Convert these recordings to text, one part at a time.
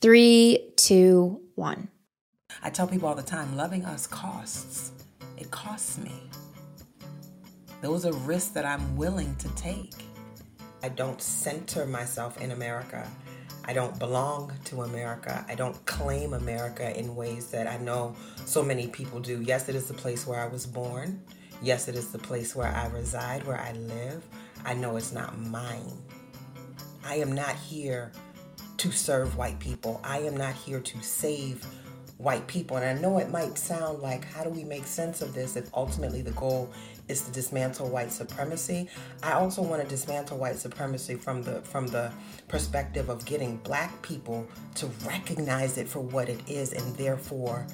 Three, two, one. I tell people all the time loving us costs. It costs me. Those are risks that I'm willing to take. I don't center myself in America. I don't belong to America. I don't claim America in ways that I know so many people do. Yes, it is the place where I was born. Yes, it is the place where I reside, where I live. I know it's not mine. I am not here to serve white people. I am not here to save white people. And I know it might sound like, how do we make sense of this if ultimately the goal is to dismantle white supremacy? I also want to dismantle white supremacy from the from the perspective of getting black people to recognize it for what it is and therefore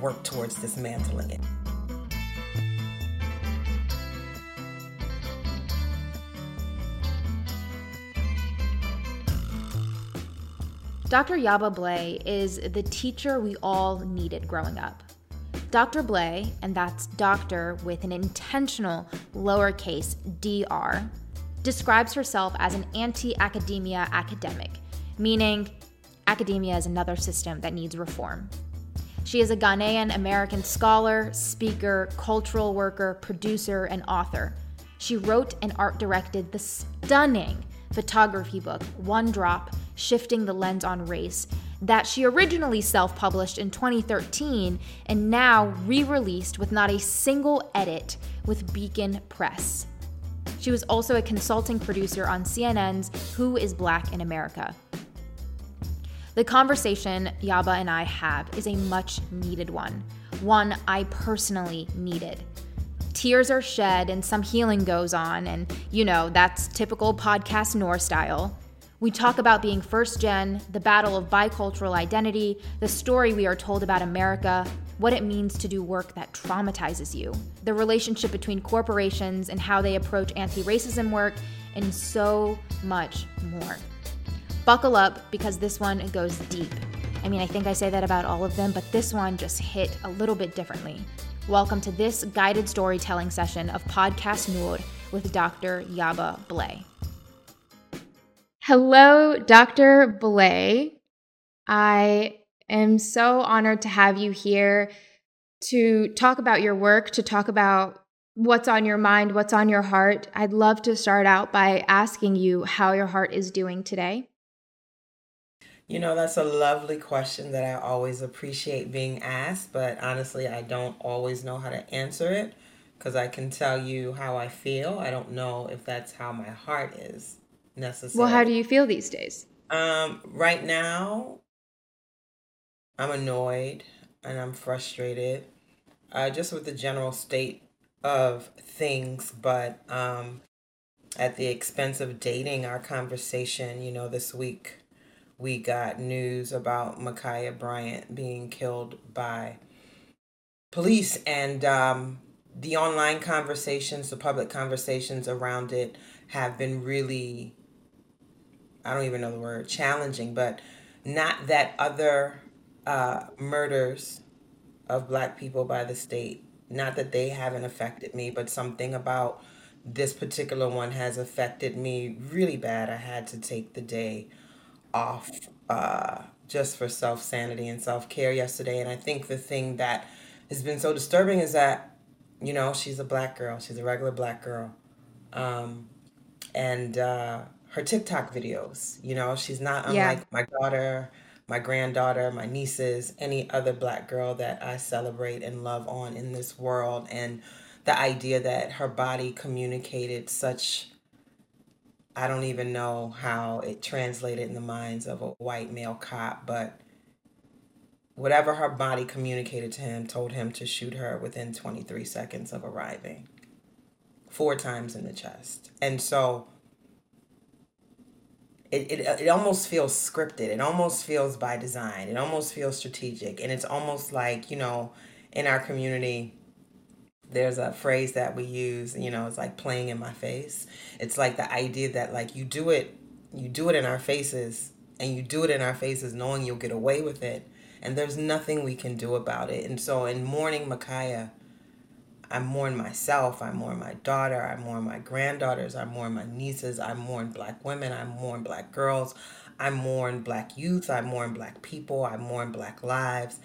work towards dismantling it. Dr. Yaba Blay is the teacher we all needed growing up. Dr. Blay, and that's doctor with an intentional lowercase dr, describes herself as an anti academia academic, meaning academia is another system that needs reform. She is a Ghanaian American scholar, speaker, cultural worker, producer, and author. She wrote and art directed the stunning photography book, One Drop Shifting the Lens on Race, that she originally self published in 2013 and now re released with not a single edit with Beacon Press. She was also a consulting producer on CNN's Who is Black in America. The conversation Yaba and I have is a much needed one, one I personally needed. Tears are shed and some healing goes on, and you know, that's typical podcast Noor style. We talk about being first gen, the battle of bicultural identity, the story we are told about America, what it means to do work that traumatizes you, the relationship between corporations and how they approach anti racism work, and so much more. Buckle up because this one goes deep. I mean, I think I say that about all of them, but this one just hit a little bit differently. Welcome to this guided storytelling session of Podcast Noor with Dr. Yaba Blay. Hello, Dr. Blay. I am so honored to have you here to talk about your work, to talk about what's on your mind, what's on your heart. I'd love to start out by asking you how your heart is doing today. You know, that's a lovely question that I always appreciate being asked, but honestly, I don't always know how to answer it because I can tell you how I feel. I don't know if that's how my heart is necessarily. Well, how do you feel these days? Um, right now, I'm annoyed and I'm frustrated, uh, just with the general state of things. But um, at the expense of dating our conversation, you know, this week we got news about Ma'Khia Bryant being killed by police and um, the online conversations, the public conversations around it have been really I don't even know the word challenging, but not that other uh, murders of black people by the state, not that they haven't affected me, but something about this particular one has affected me really bad. I had to take the day off uh, just for self sanity and self care yesterday. And I think the thing that has been so disturbing is that, you know, she's a black girl, she's a regular black girl. Um, and uh, her TikTok videos. You know, she's not unlike yeah. my daughter, my granddaughter, my nieces, any other black girl that I celebrate and love on in this world. And the idea that her body communicated such I don't even know how it translated in the minds of a white male cop, but whatever her body communicated to him told him to shoot her within 23 seconds of arriving, four times in the chest. And so it, it, it almost feels scripted. It almost feels by design. It almost feels strategic. And it's almost like, you know, in our community, there's a phrase that we use, you know, it's like playing in my face. It's like the idea that like you do it, you do it in our faces and you do it in our faces knowing you'll get away with it. And there's nothing we can do about it. And so in mourning Ma'Khia, I mourn myself. I mourn my daughter. I mourn my granddaughters. I mourn my nieces. I mourn black women. I mourn black girls. I mourn black youth, I mourn black people, I mourn black lives.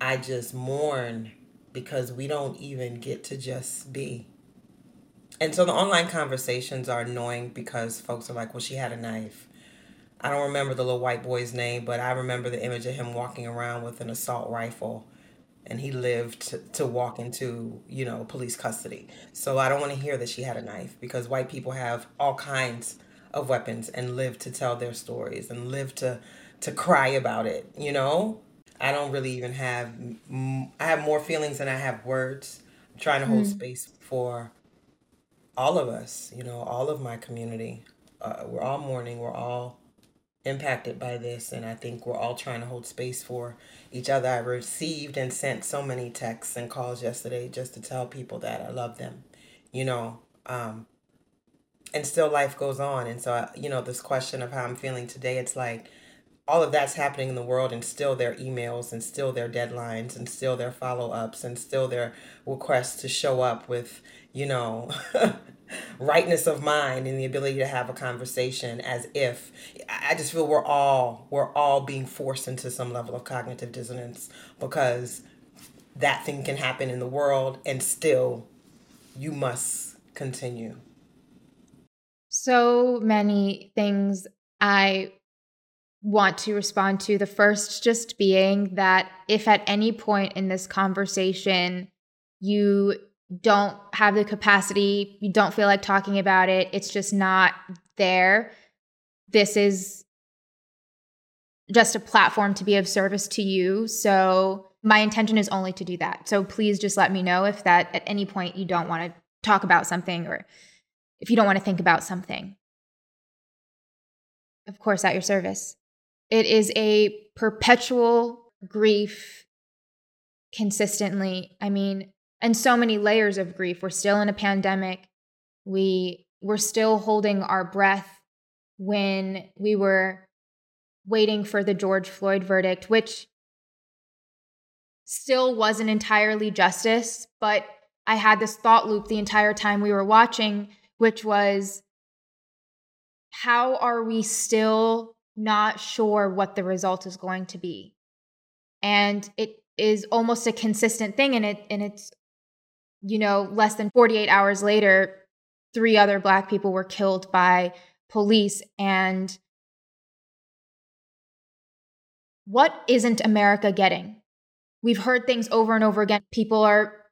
I just mourn because we don't even get to just be. And so the online conversations are annoying because folks are like, well, she had a knife. I don't remember the little white boy's name, but I remember the image of him walking around with an assault rifle and he lived to, to walk into, you know, police custody. So I don't want to hear that she had a knife because white people have all kinds of weapons and live to tell their stories and live to to cry about it, you know? I don't really even have I have more feelings than I have words. I'm trying to hold mm. space for all of us, you know, all of my community. Uh, we're all mourning. We're all impacted by this, and I think we're all trying to hold space for each other. I received and sent so many texts and calls yesterday just to tell people that I love them, you know. Um, and still, life goes on, and so I, you know, this question of how I'm feeling today, it's like all of that's happening in the world and still their emails and still their deadlines and still their follow-ups and still their requests to show up with you know rightness of mind and the ability to have a conversation as if i just feel we're all we're all being forced into some level of cognitive dissonance because that thing can happen in the world and still you must continue. So many things i want to respond to. The first just being that if at any point in this conversation you don't have the capacity, you don't feel like talking about it, it's just not there, this is just a platform to be of service to you. So my intention is only to do that. So please just let me know if that at any point you don't want to talk about something or if you don't want to think about something. Of course, at your service. It is a perpetual grief consistently. I mean, and so many layers of grief. We're still in a pandemic. We we're still holding our breath when we were waiting for the George Floyd verdict, which still wasn't entirely justice, but I had this thought loop the entire time we were watching, which was how are we still not sure what the result is going to be. And it is almost a consistent thing and it and it's you know less than 48 hours later three other black people were killed by police and what isn't America getting? We've heard things over and over again. People are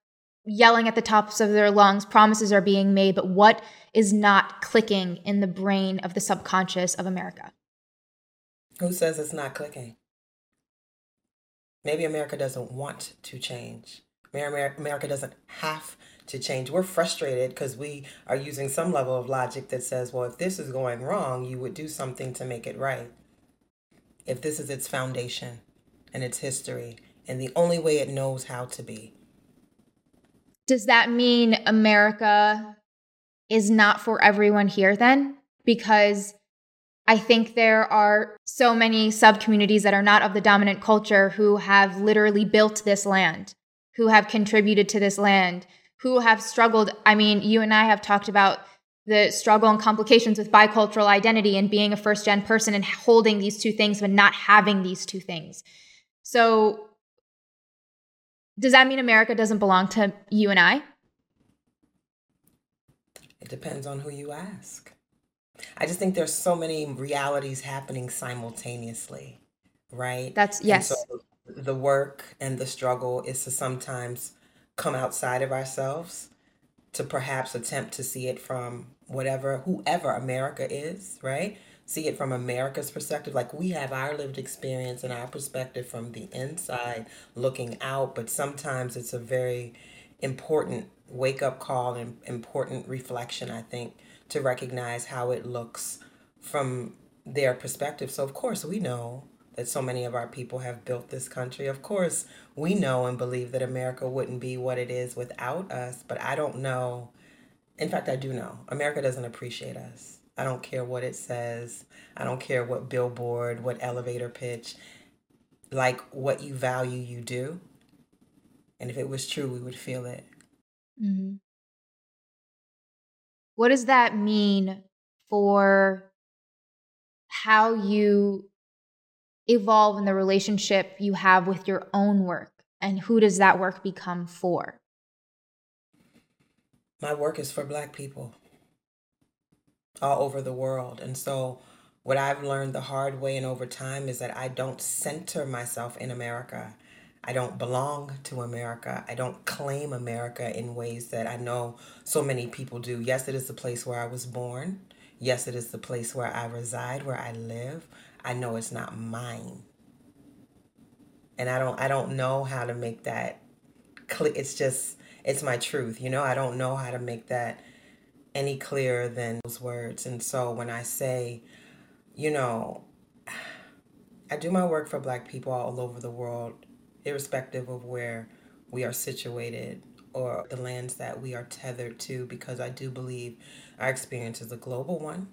yelling at the tops of their lungs, promises are being made, but what is not clicking in the brain of the subconscious of America? Who says it's not clicking? Maybe America doesn't want to change. America doesn't have to change. We're frustrated because we are using some level of logic that says, well, if this is going wrong, you would do something to make it right. If this is its foundation and its history and the only way it knows how to be. Does that mean America is not for everyone here then? Because I think there are so many sub communities that are not of the dominant culture who have literally built this land, who have contributed to this land, who have struggled. I mean, you and I have talked about the struggle and complications with bicultural identity and being a first gen person and holding these two things, but not having these two things. So, does that mean America doesn't belong to you and I? It depends on who you ask. I just think there's so many realities happening simultaneously, right? That's yes. So the work and the struggle is to sometimes come outside of ourselves to perhaps attempt to see it from whatever whoever America is, right? See it from America's perspective. Like we have our lived experience and our perspective from the inside looking out, but sometimes it's a very important wake up call and important reflection, I think, to recognize how it looks from their perspective. So, of course, we know that so many of our people have built this country. Of course, we know and believe that America wouldn't be what it is without us, but I don't know. In fact, I do know. America doesn't appreciate us. I don't care what it says. I don't care what billboard, what elevator pitch. Like what you value, you do. And if it was true, we would feel it. Mm-hmm. What does that mean for how you evolve in the relationship you have with your own work and who does that work become for? My work is for Black people all over the world. And so, what I've learned the hard way and over time is that I don't center myself in America. I don't belong to America. I don't claim America in ways that I know so many people do. Yes, it is the place where I was born. Yes, it is the place where I reside, where I live. I know it's not mine. And I don't I don't know how to make that clear. It's just it's my truth, you know? I don't know how to make that any clearer than those words. And so when I say, you know, I do my work for black people all over the world, irrespective of where we are situated or the lands that we are tethered to, because I do believe our experience is a global one,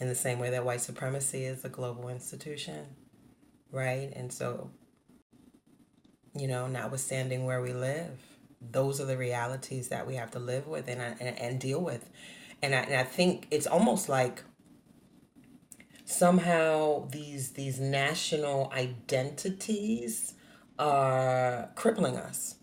in the same way that white supremacy is a global institution, right? And so, you know, notwithstanding where we live, those are the realities that we have to live with and, and, and deal with. And I, and I think it's almost like somehow these these national identities are crippling us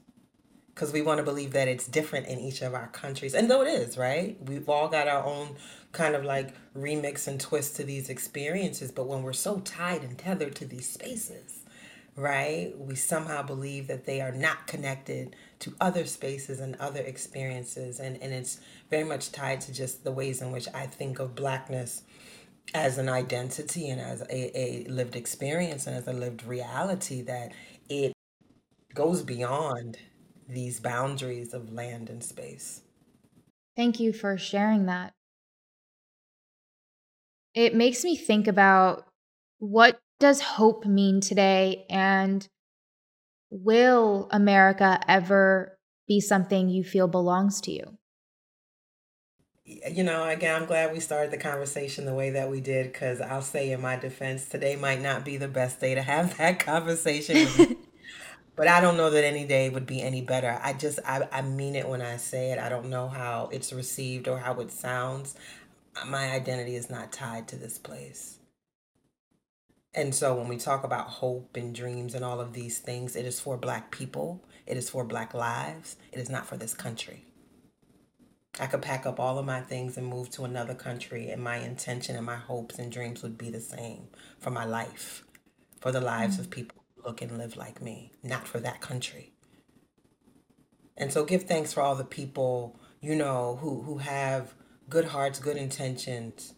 because we want to believe that it's different in each of our countries and though it is right we've all got our own kind of like remix and twist to these experiences but when we're so tied and tethered to these spaces right? We somehow believe that they are not connected to other spaces and other experiences. And, and it's very much tied to just the ways in which I think of Blackness as an identity and as a, a lived experience and as a lived reality that goes beyond these boundaries of land and space. Thank you for sharing that. It makes me think about what does hope mean today? And will America ever be something you feel belongs to you? You know, again, I'm glad we started the conversation the way that we did because I'll say in my defense, today might not be the best day to have that conversation. But I don't know that any day would be any better. I just, I, I mean it when I say it. I don't know how it's received or how it sounds. My identity is not tied to this place. And so when we talk about hope and dreams and all of these things, it is for Black people, it is for Black lives, it is not for this country. I could pack up all of my things and move to another country, and my intention and my hopes and dreams would be the same for my life, for the lives of mm. people look and live like me, not for that country. And so give thanks for all the people, you know, who, who have good hearts, good intentions,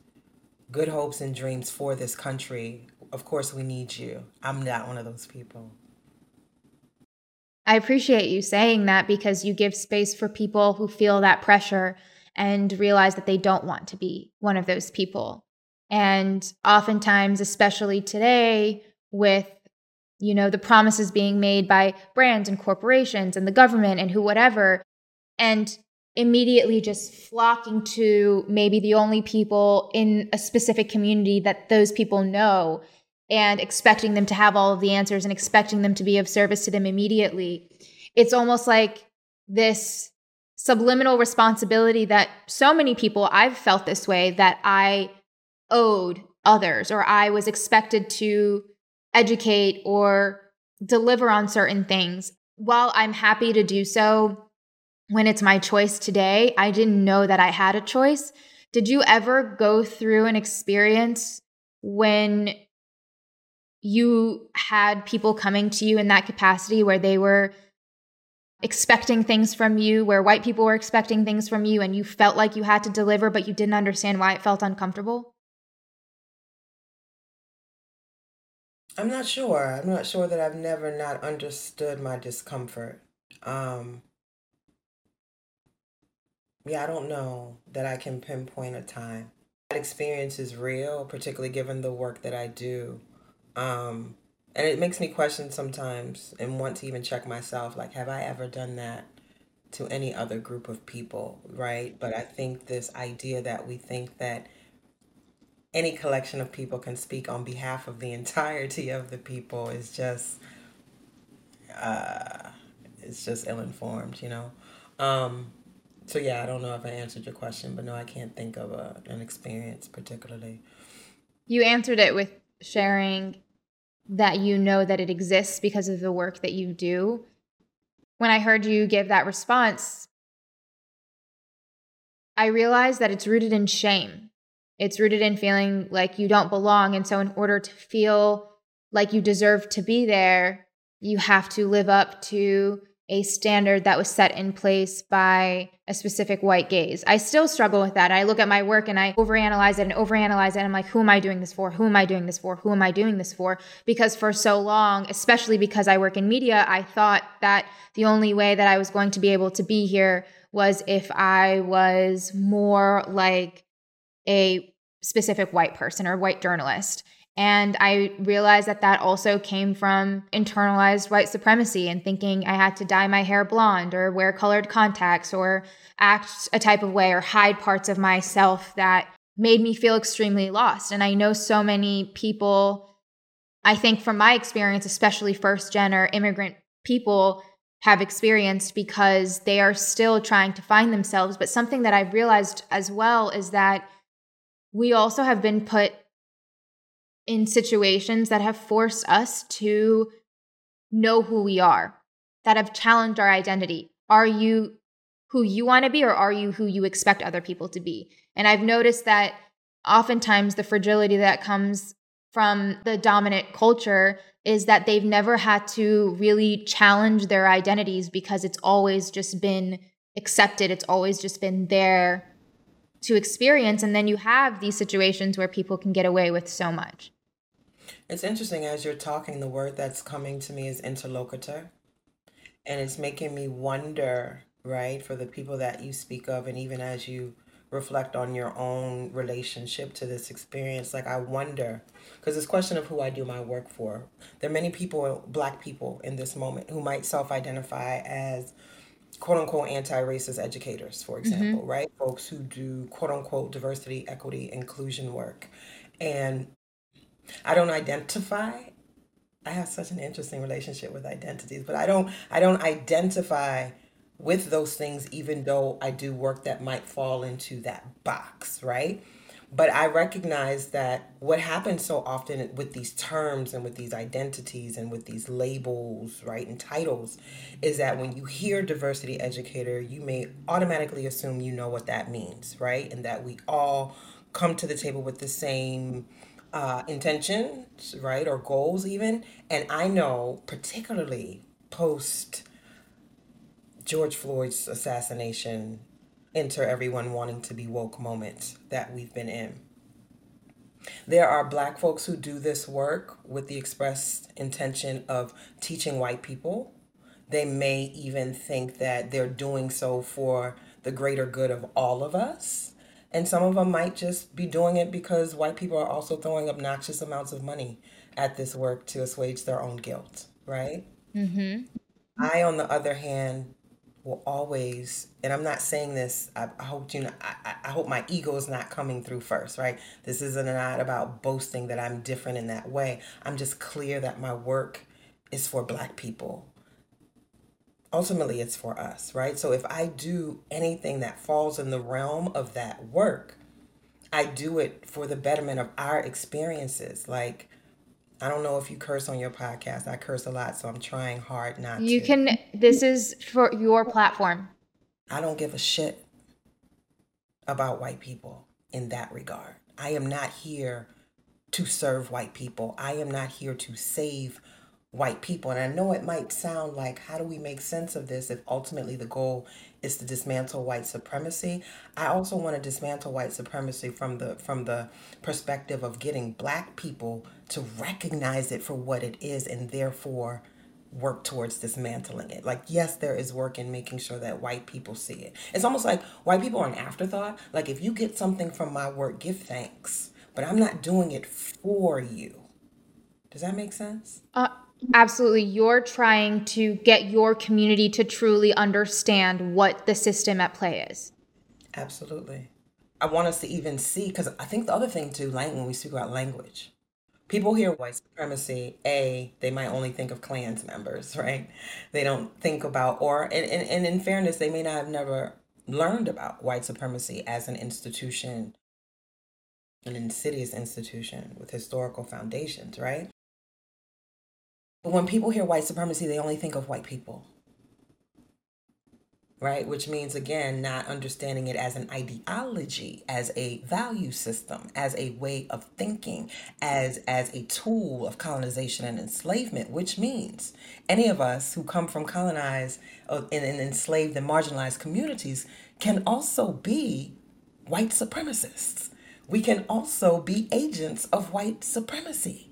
good hopes and dreams for this country of course we need you. I'm not one of those people. I appreciate you saying that because you give space for people who feel that pressure and realize that they don't want to be one of those people. And oftentimes, especially today, with you know the promises being made by brands and corporations and the government and who whatever, and immediately just flocking to maybe the only people in a specific community that those people know and expecting them to have all of the answers and expecting them to be of service to them immediately. It's almost like this subliminal responsibility that so many people, I've felt this way, that I owed others or I was expected to educate or deliver on certain things. While I'm happy to do so when it's my choice today, I didn't know that I had a choice. Did you ever go through an experience when you had people coming to you in that capacity where they were expecting things from you, where white people were expecting things from you, and you felt like you had to deliver, but you didn't understand why it felt uncomfortable? I'm not sure. I'm not sure that I've never not understood my discomfort. Um, yeah, I don't know that I can pinpoint a time. That experience is real, particularly given the work that I do. Um, and it makes me question sometimes and want to even check myself like, have I ever done that to any other group of people, right? But I think this idea that we think that any collection of people can speak on behalf of the entirety of the people is just uh it's just ill-informed you know um so yeah i don't know if i answered your question but no i can't think of a, an experience particularly You answered it with sharing that you know that it exists because of the work that you do. When I heard you give that response, I realized that it's rooted in shame. It's rooted in feeling like you don't belong. And so, in order to feel like you deserve to be there, you have to live up to a standard that was set in place by a specific white gaze. I still struggle with that. I look at my work and I overanalyze it and overanalyze it. And I'm like, who am I doing this for? Who am I doing this for? Who am I doing this for? Because for so long, especially because I work in media, I thought that the only way that I was going to be able to be here was if I was more like a specific white person or white journalist. And I realized that that also came from internalized white supremacy and thinking I had to dye my hair blonde or wear colored contacts or act a type of way or hide parts of myself that made me feel extremely lost. And I know so many people, I think from my experience, especially first gen or immigrant people, have experienced because they are still trying to find themselves. But something that I've realized as well is that we also have been put in situations that have forced us to know who we are, that have challenged our identity. Are you who you want to be, or are you who you expect other people to be? And I've noticed that oftentimes the fragility that comes from the dominant culture is that they've never had to really challenge their identities because it's always just been accepted, it's always just been there to experience. And then you have these situations where people can get away with so much. It's interesting as you're talking, the word that's coming to me is interlocutor. And it's making me wonder, right, for the people that you speak of, and even as you reflect on your own relationship to this experience, like I wonder, because this question of who I do my work for, there are many people, black people in this moment, who might self identify as quote unquote anti racist educators, for example, mm-hmm. right? Folks who do quote unquote diversity, equity, inclusion work. And I don't identify. I have such an interesting relationship with identities, but I don't I don't identify with those things even though I do work that might fall into that box, right? But I recognize that what happens so often with these terms and with these identities and with these labels, right, and titles is that when you hear diversity educator, you may automatically assume you know what that means, right? And that we all come to the table with the same uh, intentions, right, or goals, even. And I know, particularly post George Floyd's assassination, enter everyone wanting to be woke moments that we've been in. There are black folks who do this work with the expressed intention of teaching white people. They may even think that they're doing so for the greater good of all of us. And some of them might just be doing it because white people are also throwing obnoxious amounts of money at this work to assuage their own guilt, right? Mm-hmm. I, on the other hand, will always, and I'm not saying this, I, I hope you know, I, I hope my ego is not coming through first, right? This isn't not about boasting that I'm different in that way. I'm just clear that my work is for black people ultimately it's for us, right? So if I do anything that falls in the realm of that work, I do it for the betterment of our experiences. Like, I don't know if you curse on your podcast. I curse a lot, so I'm trying hard not you to. You can, this is for your platform. I don't give a shit about white people in that regard. I am not here to serve white people. I am not here to save white people. And I know it might sound like, how do we make sense of this if ultimately the goal is to dismantle white supremacy? I also want to dismantle white supremacy from the from the perspective of getting black people to recognize it for what it is and therefore work towards dismantling it. Like, yes, there is work in making sure that white people see it. It's almost like white people are an afterthought. Like, if you get something from my work, give thanks. But I'm not doing it for you. Does that make sense? Uh, Absolutely. You're trying to get your community to truly understand what the system at play is. Absolutely. I want us to even see, because I think the other thing too, when we speak about language, people hear white supremacy, A, they might only think of Klans members, right? They don't think about, or, and, and, and in fairness, they may not have never learned about white supremacy as an institution an insidious institution with historical foundations, right? But when people hear white supremacy, they only think of white people right? Which means, again, not understanding it as an ideology, as a value system, as a way of thinking, as, as a tool of colonization and enslavement, which means any of us who come from colonized uh, and, and enslaved and marginalized communities can also be white supremacists. We can also be agents of white supremacy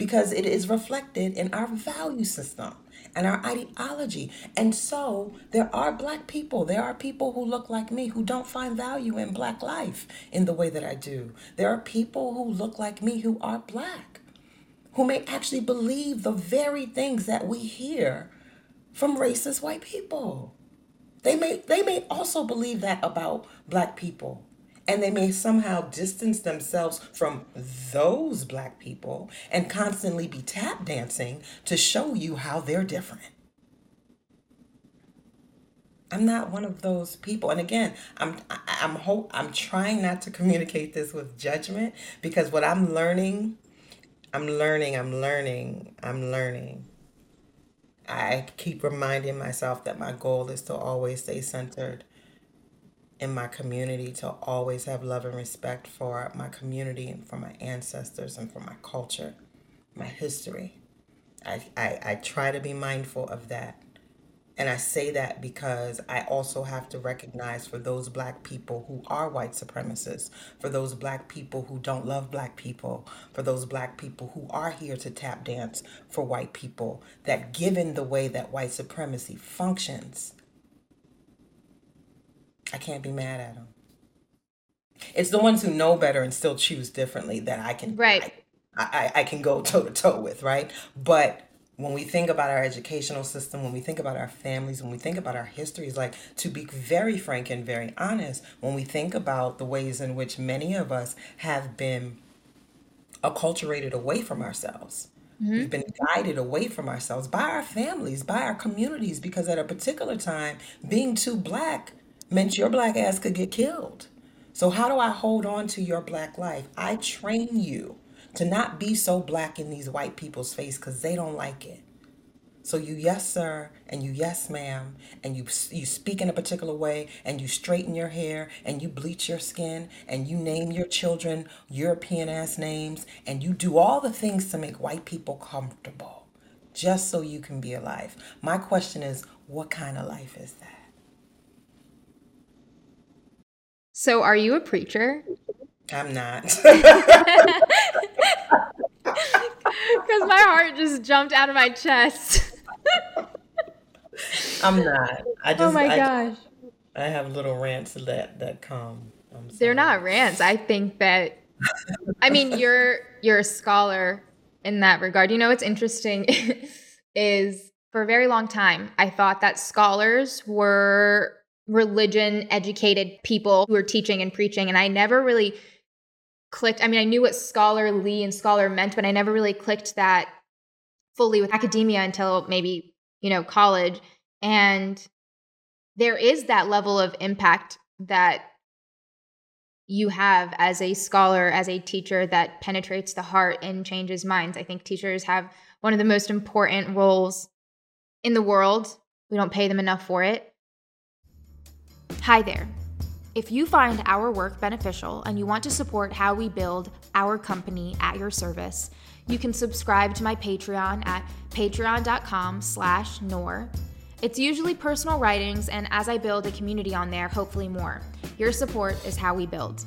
because it is reflected in our value system and our ideology. And so there are black people, there are people who look like me who don't find value in black life in the way that I do. There are people who look like me who are black, who may actually believe the very things that we hear from racist white people. They may they may also believe that about black people and they may somehow distance themselves from those black people and constantly be tap dancing to show you how they're different. I'm not one of those people. And again, I'm I'm hope I'm trying not to communicate this with judgment because what I'm learning, I'm learning, I'm learning, I'm learning. I keep reminding myself that my goal is to always stay centered in my community to always have love and respect for my community and for my ancestors and for my culture, my history. I, I, I try to be mindful of that. And I say that because I also have to recognize for those black people who are white supremacists, for those black people who don't love black people, for those black people who are here to tap dance for white people, that given the way that white supremacy functions, I can't be mad at them. It's the ones who know better and still choose differently that I can right. I, I, I can go toe to toe with, right? But when we think about our educational system, when we think about our families, when we think about our histories, like to be very frank and very honest, when we think about the ways in which many of us have been acculturated away from ourselves, Mm-hmm. We've been guided away from ourselves by our families, by our communities, because at a particular time, being too black meant your black ass could get killed. So, how do I hold on to your black life? I train you to not be so black in these white people's face because they don't like it. So you yes sir and you yes ma'am and you you speak in a particular way and you straighten your hair and you bleach your skin and you name your children European ass names and you do all the things to make white people comfortable just so you can be alive. My question is what kind of life is that? So, are you a preacher? I'm not. Because my heart just jumped out of my chest. I'm not. I oh just, oh my I, gosh. I have little rants that that come. They're not rants. I think that. I mean, you're you're a scholar in that regard. You know, what's interesting is for a very long time, I thought that scholars were religion educated people who were teaching and preaching. And I never really clicked. I mean, I knew what scholarly and scholar meant, but I never really clicked that fully with academia until maybe, you know, college. And there is that level of impact that you have as a scholar, as a teacher that penetrates the heart and changes minds. I think teachers have one of the most important roles in the world. We don't pay them enough for it. Hi there. If you find our work beneficial and you want to support how we build our company at your service, you can subscribe to my Patreon at patreon.com slash Noor. It's usually personal writings, and as I build a community on there, hopefully more. Your support is how we build.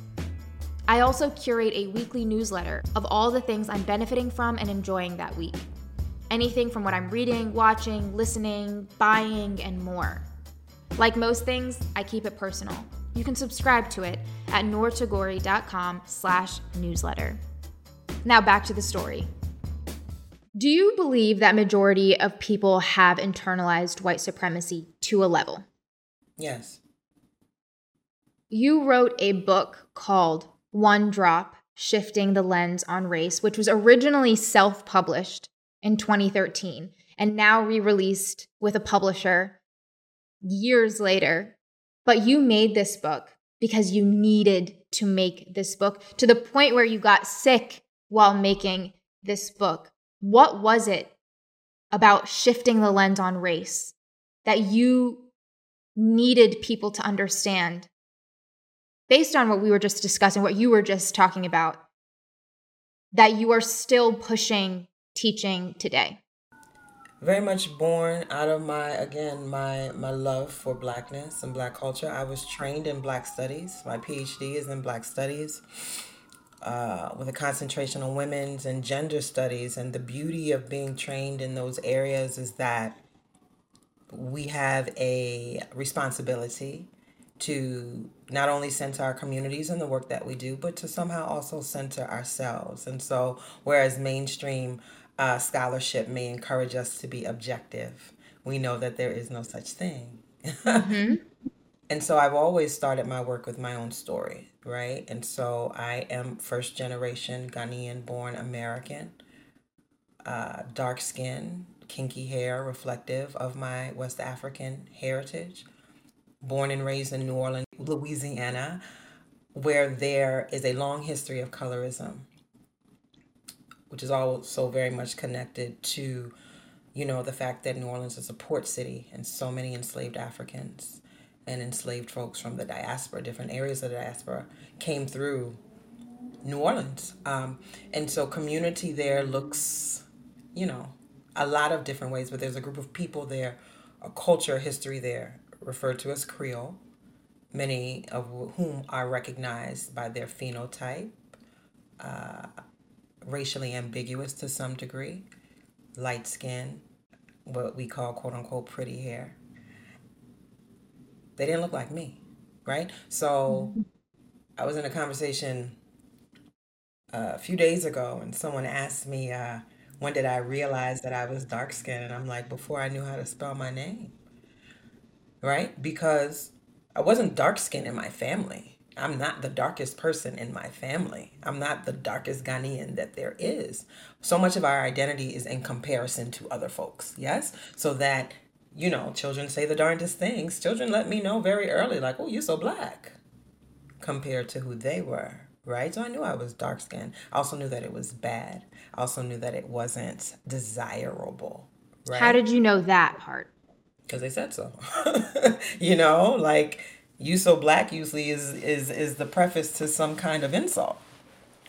I also curate a weekly newsletter of all the things I'm benefiting from and enjoying that week. Anything from what I'm reading, watching, listening, buying, and more. Like most things, I keep it personal. You can subscribe to it at noortagouri.com slash newsletter. Now back to the story. Do you believe that majority of people have internalized white supremacy to a level? Yes. You wrote a book called One Drop Shifting the Lens on Race, which was originally self published in 2013 and now re released with a publisher years later, but you made this book because you needed to make this book to the point where you got sick while making this book. What was it about shifting the lens on race that you needed people to understand based on what we were just discussing, what you were just talking about, that you are still pushing teaching today? Very much born out of my again my my love for blackness and black culture. I was trained in black studies. My phd is in black studies uh, with a concentration on women's and gender studies. And the beauty of being trained in those areas is that we have a responsibility to not only center our communities and the work that we do but to somehow also center ourselves. And so whereas mainstream uh, scholarship may encourage us to be objective. We know that there is no such thing. Mm-hmm. and so I've always started my work with my own story, right? And so I am first generation Ghanaian born American, uh, dark skin, kinky hair, reflective of my West African heritage, born and raised in New Orleans, Louisiana, where there is a long history of colorism which is also very much connected to, you know, the fact that New Orleans is a port city and so many enslaved Africans and enslaved folks from the diaspora, different areas of the diaspora, came through New Orleans. Um, and so community there looks, you know, a lot of different ways, but there's a group of people there, a culture, history there, referred to as Creole, many of whom are recognized by their phenotype. Uh, racially ambiguous to some degree, light skin, what we call quote unquote pretty hair. They didn't look like me, right? So. I was in a conversation uh, a few days ago and someone asked me, uh, when did I realize that I was dark skinned? And I'm like, before I knew how to spell my name, right? Because I wasn't dark skinned in my family. I'm not the darkest person in my family. I'm not the darkest Ghanaian that there is. So much of our identity is in comparison to other folks. Yes. So that, you know, children say the darndest things. Children let me know very early, like, oh, you're so black compared to who they were. Right. So I knew I was dark skinned. I also knew that it was bad. I also knew that it wasn't desirable. Right? How did you know that part? Because they said so. you know, like you so black usually is is is the preface to some kind of insult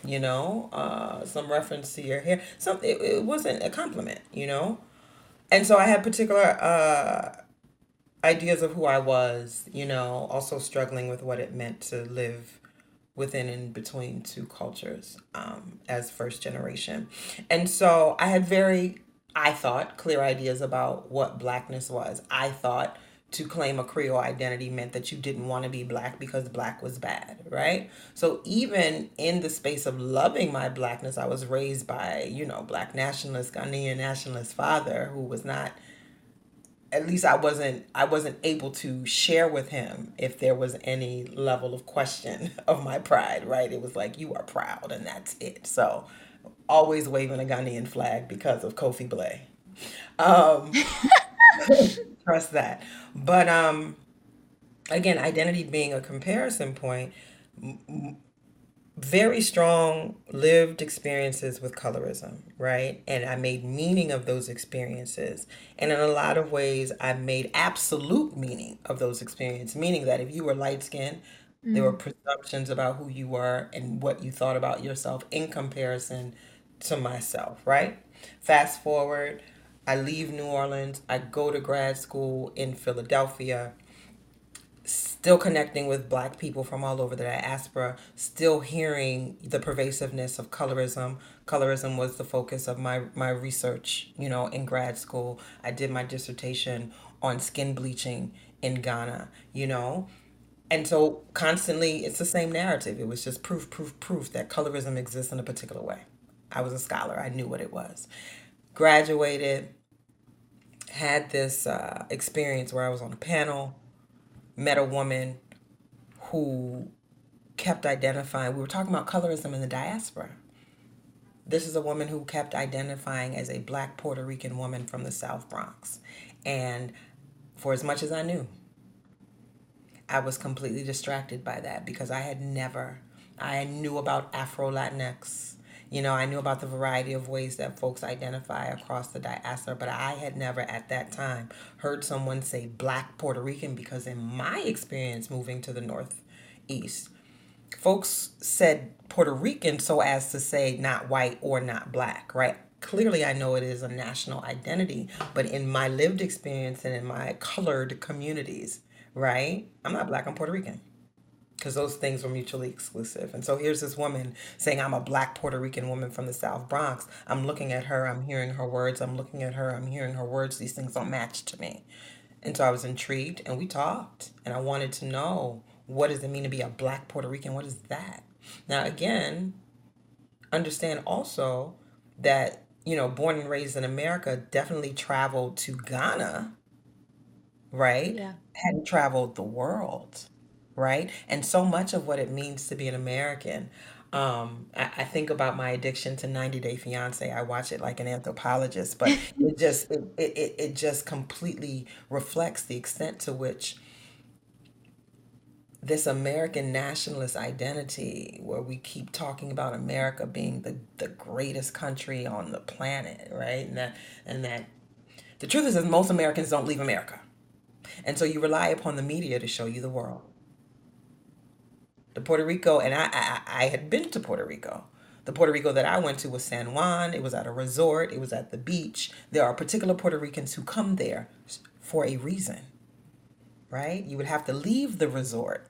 you know uh some reference to your hair. Some it, it wasn't a compliment you know? And so i had particular uh ideas of who i was you know also struggling with what it meant to live within and between two cultures um, as first generation. And so i had very i thought clear ideas about what blackness was. I thought to claim a Creole identity meant that you didn't want to be black because black was bad, right? So even in the space of loving my blackness, I was raised by, you know, black nationalist, Ghanaian nationalist father who was not at least I wasn't I wasn't able to share with him if there was any level of question of my pride, right? It was like you are proud and that's it. So always waving a Ghanaian flag because of Kofi Blay. Um, trust that. But um, again, identity being a comparison point, very strong lived experiences with colorism, right? And I made meaning of those experiences. And in a lot of ways, I made absolute meaning of those experiences, meaning that if you were light skinned, mm-hmm. there were mm. presumptions about who you were and what you thought about yourself in comparison to myself, right? Fast forward, I leave New Orleans. I go to grad school in Philadelphia, still connecting with black people from all over the diaspora, still hearing the pervasiveness of colorism. Colorism was the focus of my, my research, you know, in grad school. I did my dissertation on skin bleaching in Ghana, you know. And so constantly it's the same narrative. It was just proof, proof, proof that colorism exists in a particular way. I was a scholar, I knew what it was. Graduated, had this uh, experience where I was on a panel, met a woman who kept identifying, we were talking about colorism in the diaspora. This is a woman who kept identifying as a black Puerto Rican woman from the South Bronx. And for as much as I knew, I was completely distracted by that because I had never I knew about Afro Latinx. You know, I knew about the variety of ways that folks identify across the diaspora, but I had never at that time heard someone say black Puerto Rican because, in my experience moving to the Northeast, folks said Puerto Rican so as to say not white or not black, right? Clearly, I know it is a national identity, but in my lived experience and in my colored communities, right? I'm not black, I'm Puerto Rican because those things were mutually exclusive. And so here's this woman saying, I'm a black Puerto Rican woman from the South Bronx. I'm looking at her, I'm hearing her words, I'm looking at her, I'm hearing her words. These things don't match to me. And so I was intrigued and we talked. And I wanted to know what does it mean to be a black Puerto Rican? What is that? Now, again, understand also that, you know, born and raised in America, definitely traveled to Ghana, right? Yeah. Hadn't traveled the world right? And so much of what it means to be an American. Um, I, I think about my addiction to 90 Day Fiance. I watch it like an anthropologist, but it just it, it, it just completely reflects the extent to which this American nationalist identity, where we keep talking about America being the, the greatest country on the planet, right? And that and that the truth is that most Americans don't leave America. And so you rely upon the media to show you the world the Puerto Rico, and I, I, I had been to Puerto Rico. The Puerto Rico that I went to was San Juan. It was at a resort. It was at the beach. There are particular Puerto Ricans who come there for a reason, right? You would have to leave the resort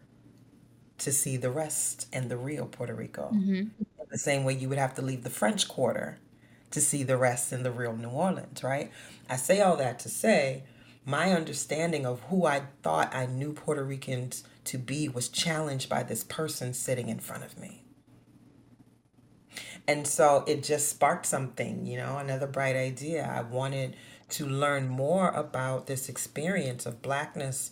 to see the rest and the real Puerto Rico. Mm-hmm. The same way you would have to leave the French Quarter to see the rest in the real New Orleans, right? I say all that to say my understanding of who I thought I knew Puerto Ricans to be was challenged by this person sitting in front of me. And so it just sparked something, you know, another bright idea. I wanted to learn more about this experience of blackness,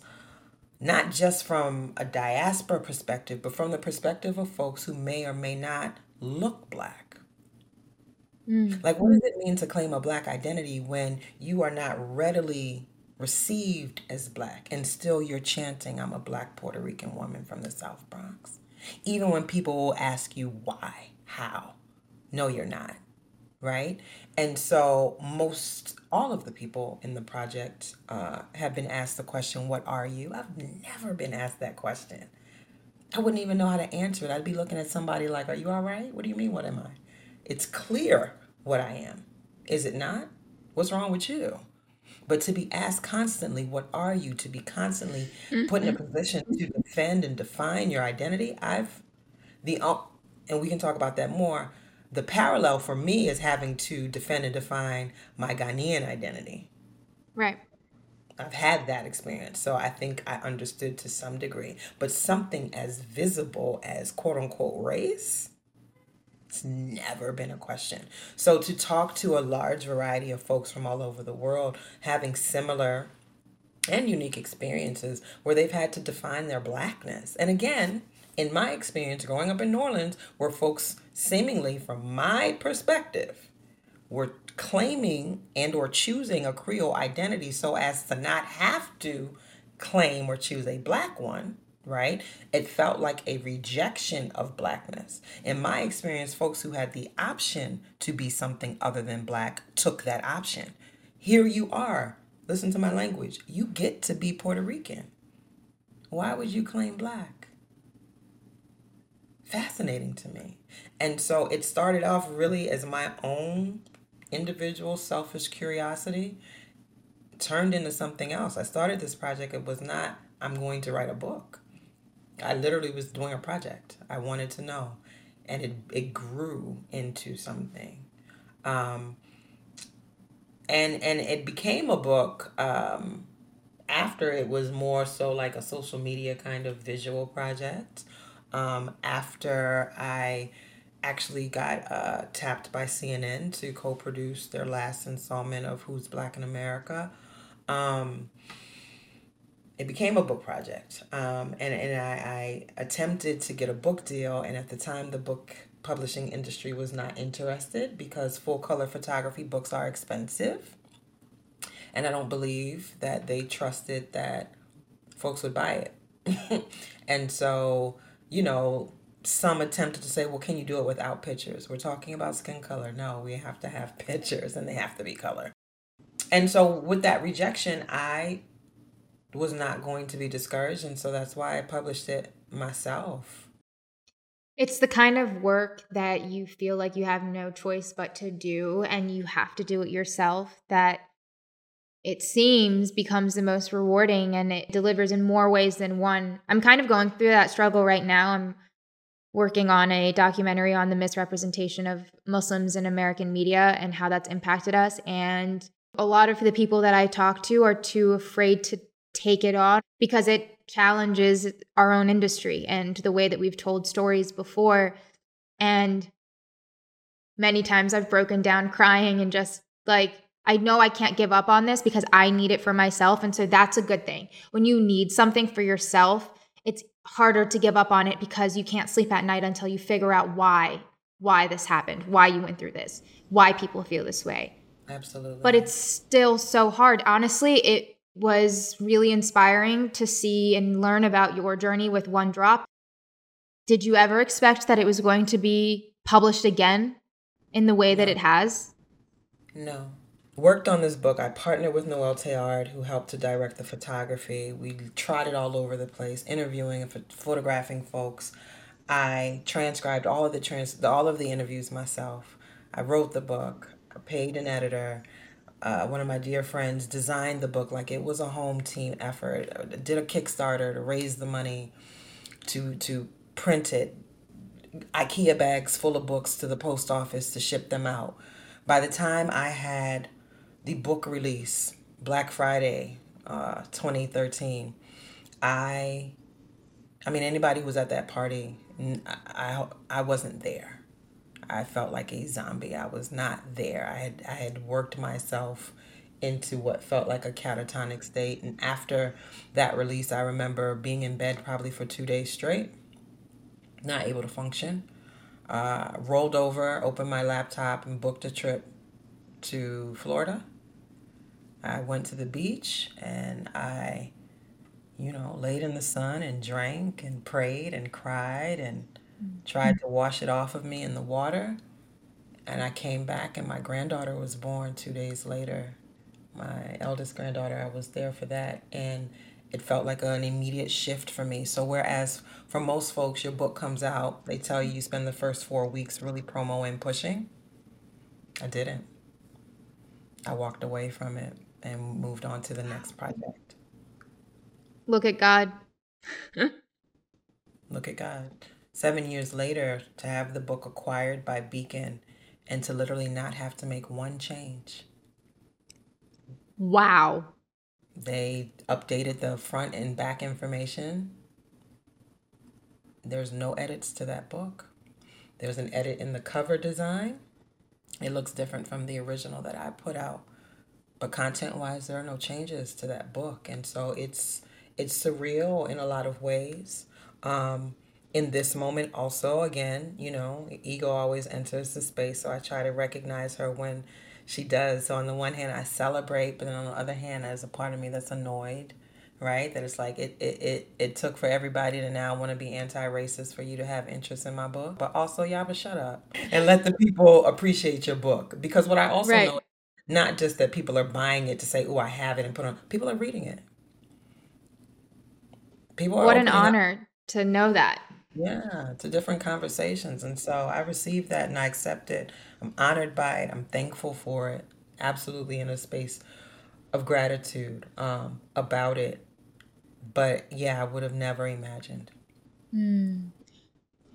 not just from a diaspora perspective, but from the perspective of folks who may or may not look black. Mm. Like, what does it mean to claim a black identity when you are not readily received as black and still you're chanting i'm a black puerto rican woman from the south bronx. Even when people will ask you why how no you're not right? And so most all of the people in the project uh, have been asked the question what are you? I've never been asked that question. I wouldn't even know how to answer it. I'd be looking at somebody like are you all right? What do you mean what am i? It's clear what i am. Is it not? What's wrong with you but to be asked constantly, what are you? To be constantly put in a Mm-hmm. position to defend and define your identity. I've the uh, and we can talk about that more. The parallel for me is having to defend and define my Ghanaian identity. Right. I've had that experience, so I think I understood to some degree. But something as visible as quote unquote race, it's never been a question. So to talk to a large variety of folks from all over the world having similar and unique experiences where they've had to define their blackness. And again, in my experience growing up in New Orleans, where folks seemingly from my perspective were claiming and or choosing a Creole identity so as to not have to claim or choose a black one, right? It felt like a rejection of blackness. In my experience, folks who had the option to be something other than black took that option. Here you are. Listen to my language. You get to be Puerto Rican. Why would you claim black? Fascinating to me. And so it started off really as my own individual selfish curiosity turned into something else. I started this project. It was not, I'm going to write a book. I literally was doing a project. I wanted to know. And it, it grew into something. Um, and and it became a book um, after it was more so like a social media kind of visual project. Um, after I actually got uh, tapped by CNN to co-produce their last installment of Who's Black in America. Um, it became a book project. Um, and and I, I attempted to get a book deal, and at the time, the book publishing industry was not interested because full color photography books are expensive. And I don't believe that they trusted that folks would buy it. and so, you know, some attempted to say, well, can you do it without pictures? We're talking about skin color. No, we have to have pictures and they have to be color. And so with that rejection, I was not going to be discouraged. And so that's why I published it myself. It's the kind of work that you feel like you have no choice but to do, and you have to do it yourself. That it seems becomes the most rewarding and it delivers in more ways than one. I'm kind of going through that struggle right now. I'm working on a documentary on the misrepresentation of Muslims in American media and how that's impacted us. And a lot of the people that I talk to are too afraid to take it on because it challenges our own industry and the way that we've told stories before. And many times I've broken down crying and just like, I know I can't give up on this because I need it for myself. And so that's a good thing. When you need something for yourself, it's harder to give up on it because you can't sleep at night until you figure out why why this happened, why you went through this, why people feel this way. Absolutely. But it's still so hard. Honestly, it was really inspiring to see and learn about your journey with One Drop. Did you ever expect that it was going to be published again in the way that it has? No worked on this book. I partnered with Noelle Théard, who helped to direct the photography. We trotted all over the place, interviewing and photographing folks. I transcribed all of the trans all of the interviews myself. I wrote the book. I paid an editor. Uh, one of my dear friends designed the book like it was a home team effort. Did a Kickstarter to raise the money to to print it. IKEA bags full of books to the post office to ship them out. By the time I had the book release, Black Friday, uh, 2013, I, I mean, anybody who was at that party, I, I, I wasn't there. I felt like a zombie. I was not there. I had, I had worked myself into what felt like a catatonic state. And after that release, I remember being in bed probably for two days straight, not able to function. Uh, rolled over, opened my laptop, and booked a trip to Florida I went to the beach and I, you know, laid in the sun and drank and prayed and cried and tried to wash it off of me in the water. And I came back and my granddaughter was born two days later. My eldest granddaughter, I was there for that. And it felt like an immediate shift for me. So, whereas for most folks, your book comes out, they tell you you spend the first four weeks really promoing, and pushing. I didn't. I walked away from it and moved on to the next project. Look at God. Look at God. Seven years later, to have the book acquired by Beacon and to literally not have to make one change. Wow. They updated the front and back information. There's no edits to that book. There's an edit in the cover design. It looks different from the original that I put out but content wise there are no changes to that book and so it's it's surreal in a lot of ways um in this moment also again you know ego always enters the space so i try to recognize her when she does so on the one hand i celebrate but then on the other hand there's a part of me that's annoyed right that it's like it it, it, it took for everybody to now want to be anti-racist for you to have interest in my book but also y'all but shut up and let the people appreciate your book because what i also right. know not just that people are buying it to say, "Oh, I have it," and put on. People are reading it. People. what an honor up. to know that. Yeah, to different conversations, and so I received that and I accept it. I'm honored by it. I'm thankful for it. Absolutely in a space of gratitude um, about it. But yeah, I would have never imagined. Mm.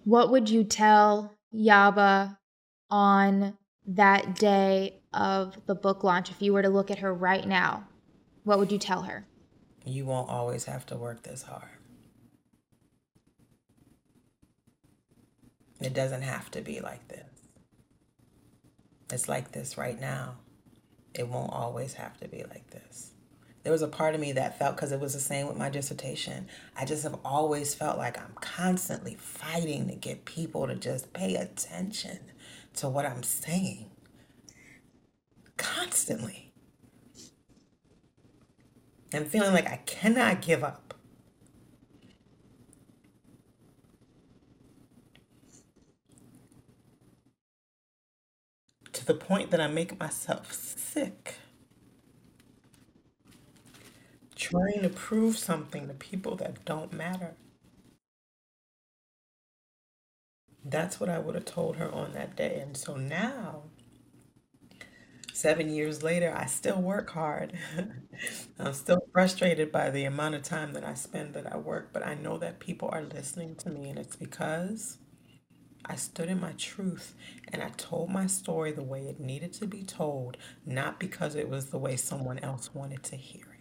What would you tell Yaba on that day of the book launch, if you were to look at her right now, what would you tell her? You won't always have to work this hard. It doesn't have to be like this. It's like this right now. It won't always have to be like this. There was a part of me that felt, because it was the same with my dissertation, I just have always felt like I'm constantly fighting to get people to just pay attention to what I'm saying constantly. I'm feeling like I cannot give up. The point that I make myself sick. Trying to prove something to people that don't matter. That's what I would have told her on that day. And so now, seven years later, I still work hard. I'm still frustrated by the amount of time that I spend that I work, but I know that people are listening to me, and it's because I stood in my truth and I told my story the way it needed to be told, not because it was the way someone else wanted to hear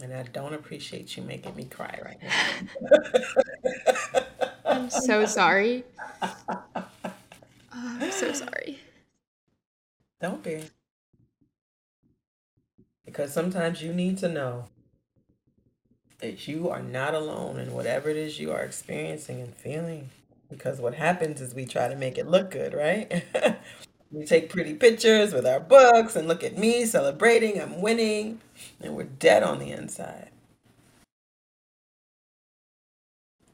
it. And I don't appreciate you making me cry right now. I'm so sorry. Oh, I'm so sorry. Don't be. Because sometimes you need to know that you are not alone in whatever it is you are experiencing and feeling. Because what happens is we try to make it look good, right? we take pretty pictures with our books and look at me celebrating, I'm winning, and we're dead on the inside.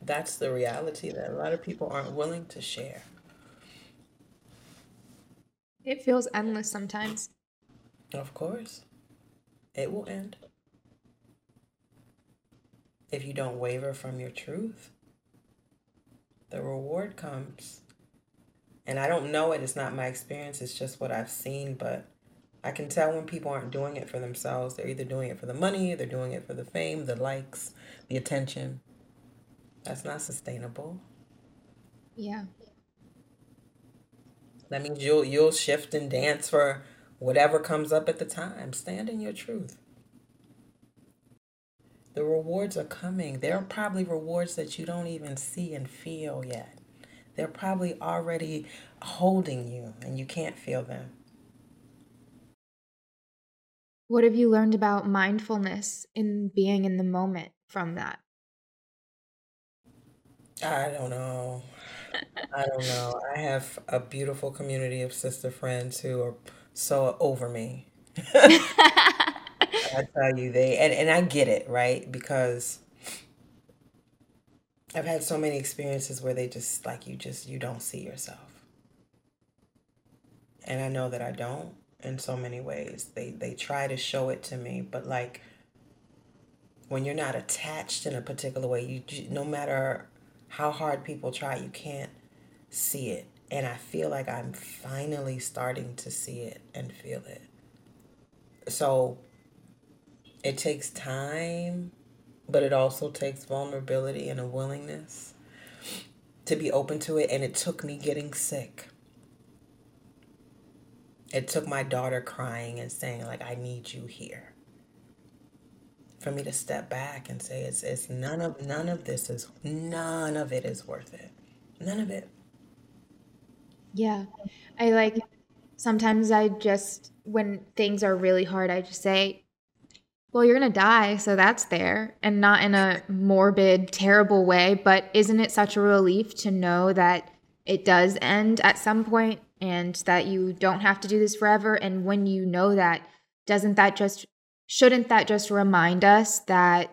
That's the reality that a lot of people aren't willing to share. It feels endless sometimes. Of course. It will end. If you don't waver from your truth, the reward comes. And I don't know it, it's not my experience, it's just what I've seen, but I can tell when people aren't doing it for themselves. They're either doing it for the money, they're doing it for the fame, the likes, the attention. That's not sustainable. Yeah. That means you'll you'll shift and dance for whatever comes up at the time. Stand in your truth. The rewards are coming. There are probably rewards that you don't even see and feel yet. They're probably already holding you and you can't feel them. What have you learned about mindfulness in being in the moment from that? I don't know. I don't know. I have a beautiful community of sister friends who are so over me. I tell you, they and, and I get it, right? Because I've had so many experiences where they just like you just you don't see yourself. And I know that I don't in so many ways. They they try to show it to me, but like when you're not attached in a particular way, you no matter how hard people try, you can't see it. And I feel like I'm finally starting to see it and feel it. So it takes time, but it also takes vulnerability and a willingness to be open to it. And it took me getting sick. It took my daughter crying and saying, like, I need you here. For me to step back and say it's it's none of none of this is none of it is worth it. None of it. Yeah. I like sometimes I just when things are really hard, I just say, Well, you're gonna die, so that's there. And not in a morbid, terrible way, but isn't it such a relief to know that it does end at some point and that you don't have to do this forever? And when you know that, doesn't that just shouldn't that just remind us that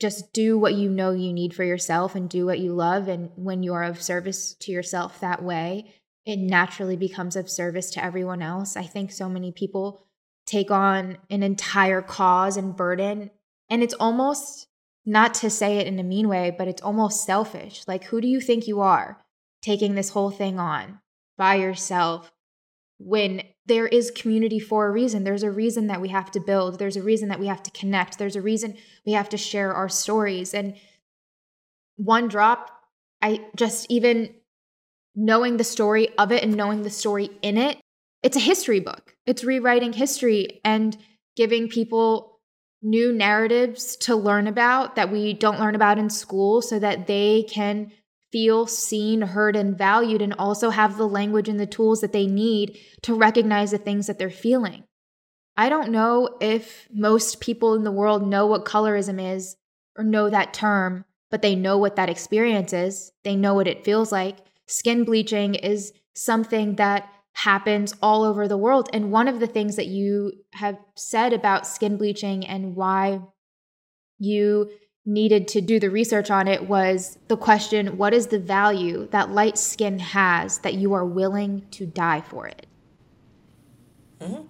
just do what you know you need for yourself and do what you love. And when you are of service to yourself that way, it naturally becomes of service to everyone else. I think so many people take on an entire cause and burden. And it's almost not to say it in a mean way, but it's almost selfish. Like, who do you think you are taking this whole thing on by yourself when there is community for a reason. There's a reason that we have to build. There's a reason that we have to connect. There's a reason we have to share our stories. And one drop, I just even knowing the story of it and knowing the story in it, it's a history book. It's rewriting history and giving people new narratives to learn about that we don't learn about in school so that they can feel seen, heard, and valued, and also have the language and the tools that they need to recognize the things that they're feeling. I don't know if most people in the world know what colorism is or know that term, but they know what that experience is. They know what it feels like. Skin bleaching is something that happens all over the world. And one of the things that you have said about skin bleaching and why you needed to do the research on it was the question what is the value that light skin has that you are willing to die for it? Mm-hmm.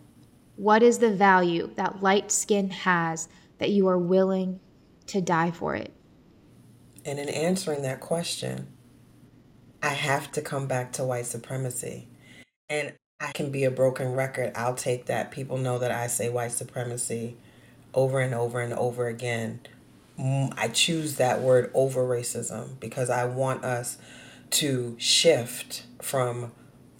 What is the value that light skin has that you are willing to die for it? And in answering that question, I have to come back to white supremacy. And I can be a broken record. I'll take that. People know that I say white supremacy over and over and over again mm, I choose that word over racism because I want us to shift from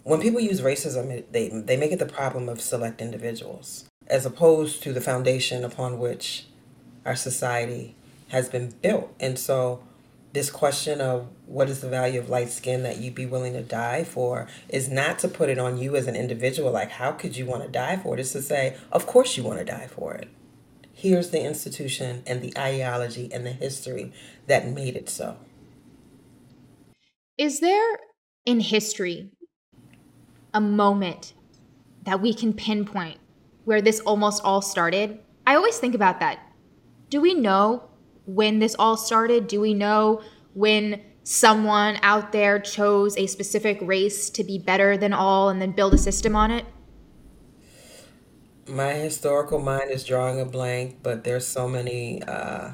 when people use racism, they they make it the problem of select individuals as opposed to the foundation upon which our society has been built. And so this question of what is the value of light skin that you'd be willing to die for is not to put it on you as an individual like how could you want to die for it it's to say of course you want to die for it here's the institution and the ideology and the history that made it so. Is there in history a moment that we can pinpoint where this almost all started? I always think about that. Do we know when this all started? Do we know when someone out there chose a specific race to be better than all and then build a system on it? my historical mind is drawing a blank, but there's so many uh,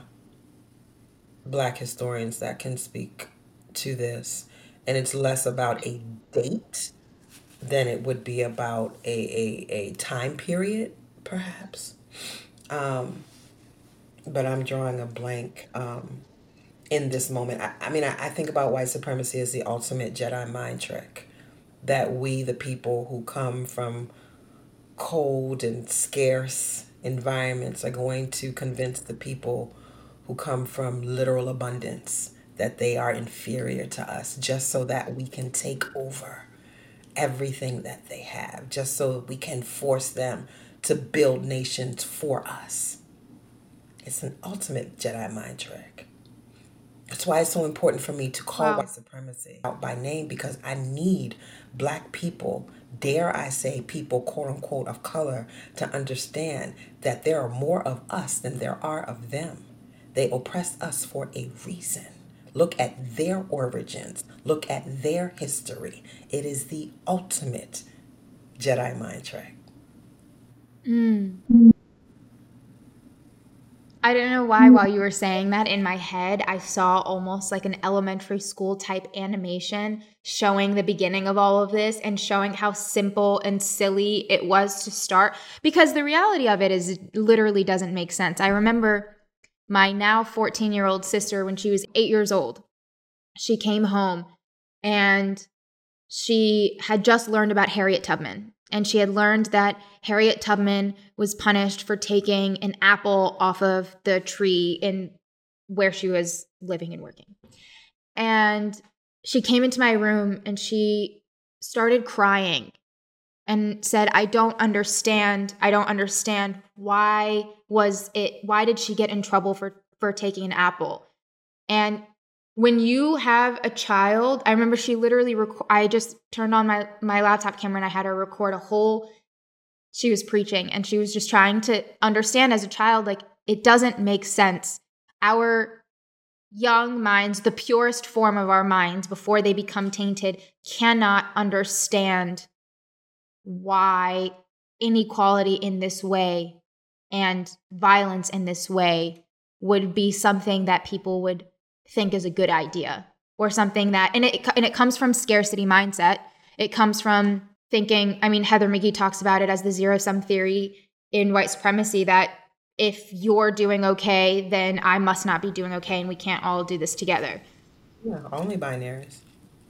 black historians that can speak to this, and it's less about a date than it would be about a a, a time period, perhaps. Um, but I'm drawing a blank um, in this moment. I, I mean, I, I think about white supremacy as the ultimate Jedi mind trick that we, the people who come from cold and scarce environments are going to convince the people who come from literal abundance that they are inferior to us just so that we can take over everything that they have, just so we can force them to build nations for us. It's an ultimate Jedi mind trick. That's why it's so important for me to call wow. white supremacy out by name because I need black people dare I say, people, quote unquote, of color to understand that there are more of us than there are of them. They oppress us for a reason. Look at their origins, look at their history. It is the ultimate Jedi mind trick. Mm. I don't know why, mm. while you were saying that in my head, I saw almost like an elementary school type animation showing the beginning of all of this and showing how simple and silly it was to start. Because the reality of it is, it literally doesn't make sense. I remember my now 14 year old sister when she was eight years old. She came home and she had just learned about Harriet Tubman and she had learned that Harriet Tubman was punished for taking an apple off of the tree in where she was living and working. And she came into my room and she started crying and said, I don't understand. I don't understand why was it why did she get in trouble for for taking an apple? And when you have a child i remember she literally rec- i just turned on my my laptop camera and i had her record a whole she was preaching and she was just trying to understand as a child like it doesn't make sense our young minds the purest form of our minds before they become tainted cannot understand why inequality in this way and violence in this way would be something that people would think is a good idea or something that and it and it comes from scarcity mindset. It comes from thinking, I mean Heather McGhee talks about it as the zero sum theory in white supremacy that if you're doing okay, then I must not be doing okay and we can't all do this together. Yeah, only binaries.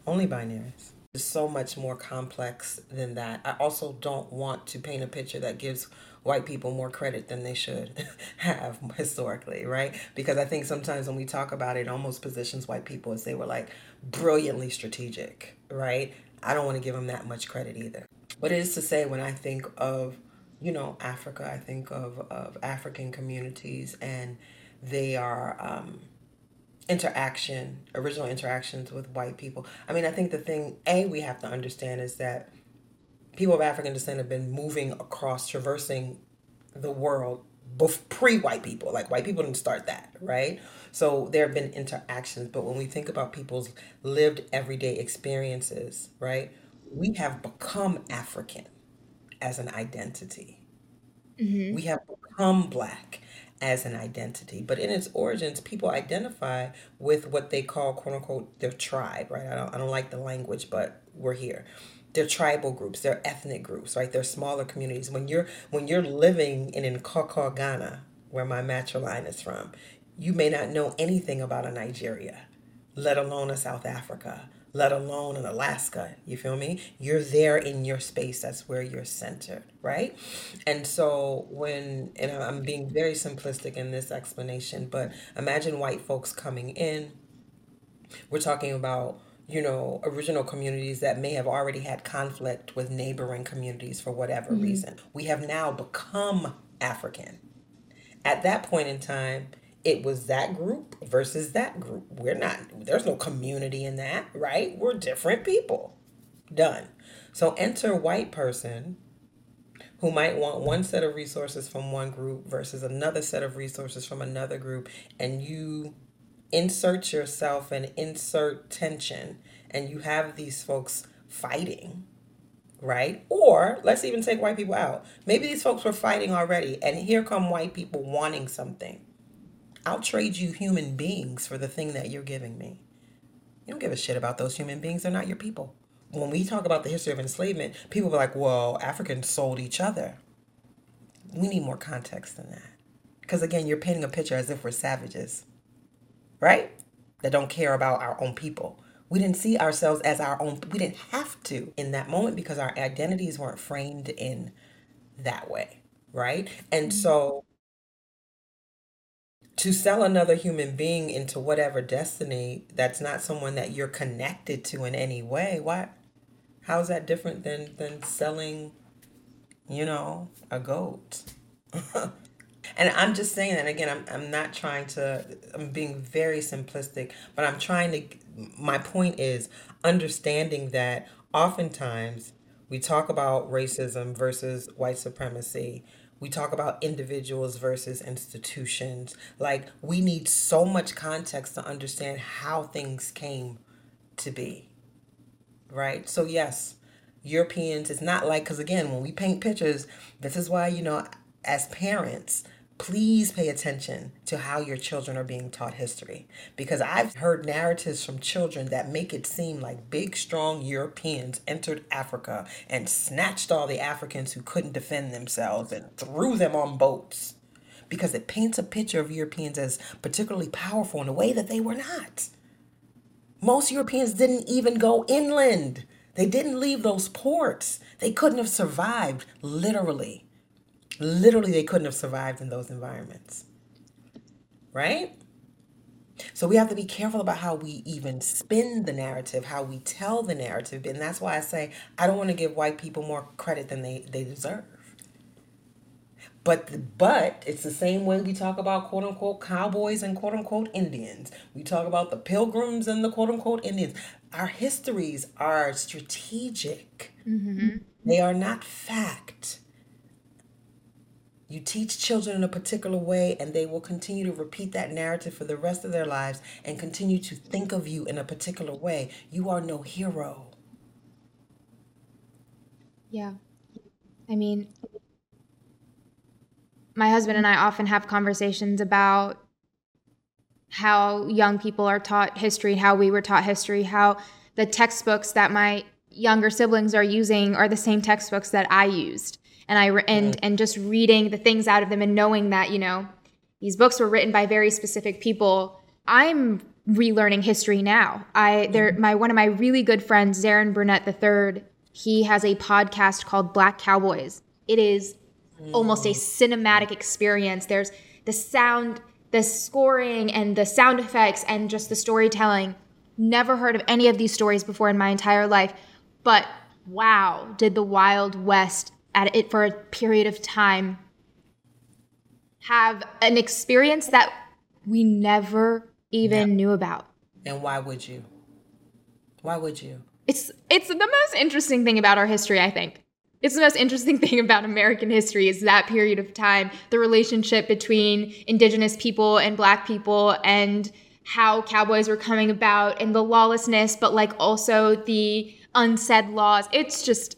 Only binaries. It's so much more complex than that. I also don't want to paint a picture that gives white people more credit than they should have historically, right? Because I think sometimes when we talk about it, it almost positions white people as they were like brilliantly strategic, right? I don't want to give them that much credit either. But it is to say, when I think of, you know, Africa, I think of, of African communities and they are um, interaction, original interactions with white people. I mean, I think the thing, A, we have to understand is that people of African descent have been moving across, traversing the world pre white people. Like white people didn't start that, right? So there have been interactions, but when we think about people's lived everyday experiences, right, we have become African as an identity. Mm-hmm. We have become black as an identity. But in its origins, people identify with what they call, quote unquote, their tribe, right? I don't, I don't like the language, but we're here. They're tribal groups, they're ethnic groups, right? They're smaller communities. When you're when you're living in Nkawkaw, Ghana, where my matriline is from, you may not know anything about a Nigeria, let alone a South Africa, let alone in Alaska. You feel me? You're there in your space. That's where you're centered, right? And so when, and I'm being very simplistic in this explanation, but imagine white folks coming in. We're talking about you know, original communities that may have already had conflict with neighboring communities for whatever mm-hmm. reason. We have now become African. At that point in time, it was that group versus that group. We're not, there's no community in that, right? We're different people. Done. So enter white person who might want one set of resources from one group versus another set of resources from another group, and you insert yourself and insert tension, and you have these folks fighting, right? Or let's even take white people out. Maybe these folks were fighting already, and here come white people wanting something I'll trade you human beings for the thing that you're giving me. You don't give a shit about those human beings. They're not your people. When we talk about the history of enslavement, people are like, well, Africans sold each other. We need more context than that. Because again, you're painting a picture as if we're savages, right? That don't care about our own people. We didn't see ourselves as our own, we didn't have to in that moment because our identities weren't framed in that way, right? And so to sell another human being into whatever destiny that's not someone that you're connected to in any way what how's that different than than selling you know a goat? And i'm just saying that again I'm, I'm not trying to i'm being very simplistic but i'm trying to my point is understanding that oftentimes we talk about racism versus white supremacy we talk about individuals versus institutions. Like, we need so much context to understand how things came to be. Right? So, yes, Europeans, it's not like, because again, when we paint pictures, this is why, you know, as parents, please pay attention to how your children are being taught history because I've heard narratives from children that make it seem like big, strong Europeans entered Africa and snatched all the Africans who couldn't defend themselves and threw them on boats because it paints a picture of Europeans as particularly powerful in a way that they were not. Most Europeans didn't even go inland. They didn't leave those ports. They couldn't have survived, literally. Literally, they couldn't have survived in those environments. Right? So we have to be careful about how we even spin the narrative, how we tell the narrative. And that's why I say I don't want to give white people more credit than they, they deserve. But but it's the same way we talk about quote unquote cowboys and quote unquote Indians. We talk about the pilgrims and the quote unquote Indians. Our histories are strategic. Mm-hmm. They are not fact. You teach children in a particular way, and they will continue to repeat that narrative for the rest of their lives and continue to think of you in a particular way. You are no hero. Yeah. I mean, my husband and I often have conversations about how young people are taught history, how we were taught history, how the textbooks that my younger siblings are using are the same textbooks that I used and I and and just reading the things out of them and knowing that you know these books were written by very specific people. I'm relearning history now. I there mm-hmm. my one of my really good friends, Zaron Burnett III. He has a podcast called Black Cowboys. It is almost a mm. cinematic experience. There's the sound, the scoring, and the sound effects, and just the storytelling. Never heard of any of these stories before in my entire life, but wow, did the Wild West at it for a period of time have an experience that we never even yeah. knew about. And why would you? Why would you? It's it's the most interesting thing about our history, I think. it's the most interesting thing about American history is that period of time, the relationship between indigenous people and black people and how cowboys were coming about and the lawlessness, but like also the unsaid laws. It's just,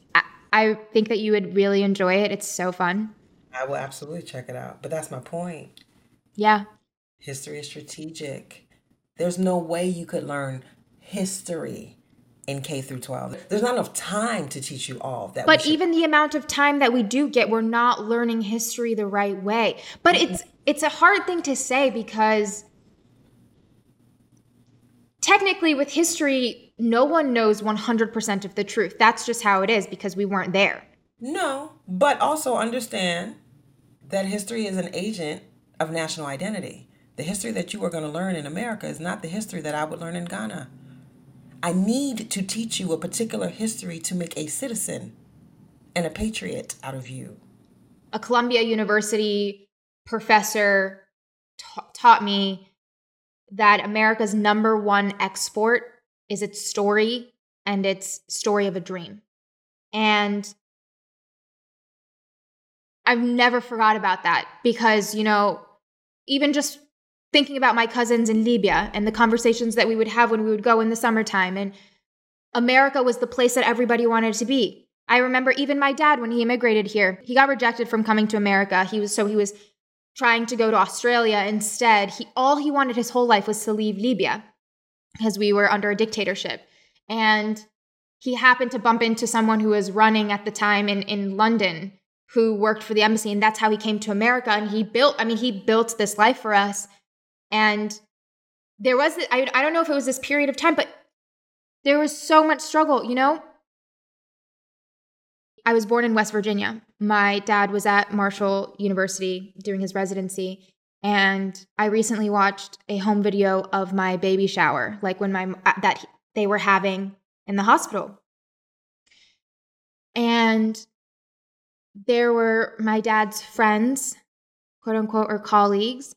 I think that you would really enjoy it. It's so fun. I will absolutely check it out. But that's my point. Yeah. History is strategic. There's no way you could learn history in K through 12. There's not enough time to teach you all of that. But even the amount of time that we do get, we're not learning history the right way. But it's it's a hard thing to say because technically with history, no one knows 100% of the truth. That's just how it is because we weren't there. No, but also understand that history is an agent of national identity. The history that you are going to learn in America is not the history that I would learn in Ghana. I need to teach you a particular history to make a citizen and a patriot out of you. A Columbia University professor ta- taught me that America's number one export is its story and its story of a dream. And I've never forgot about that because, you know, even just thinking about my cousins in Libya and the conversations that we would have when we would go in the summertime and America was the place that everybody wanted to be. I remember even my dad when he immigrated here, he got rejected from coming to America. He was so he was trying to go to Australia instead. He all he wanted his whole life was to leave Libya because we were under a dictatorship. And he happened to bump into someone who was running at the time in, in London who worked for the embassy and that's how he came to America and he built I mean he built this life for us and there was I I don't know if it was this period of time but there was so much struggle, you know? I was born in West Virginia. My dad was at Marshall University doing his residency and I recently watched a home video of my baby shower like when my uh, that they were having in the hospital. And there were my dad's friends, quote unquote, or colleagues.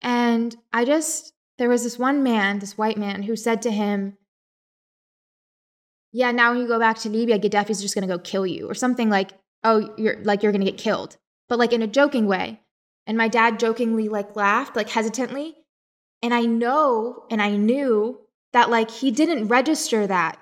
And I just, there was this one man, this white man, who said to him, Yeah, now when you go back to Libya, Gaddafi's just gonna go kill you, or something like, Oh, you're like, you're gonna get killed, but like in a joking way. And my dad jokingly like laughed, like hesitantly. And I know and I knew that like he didn't register that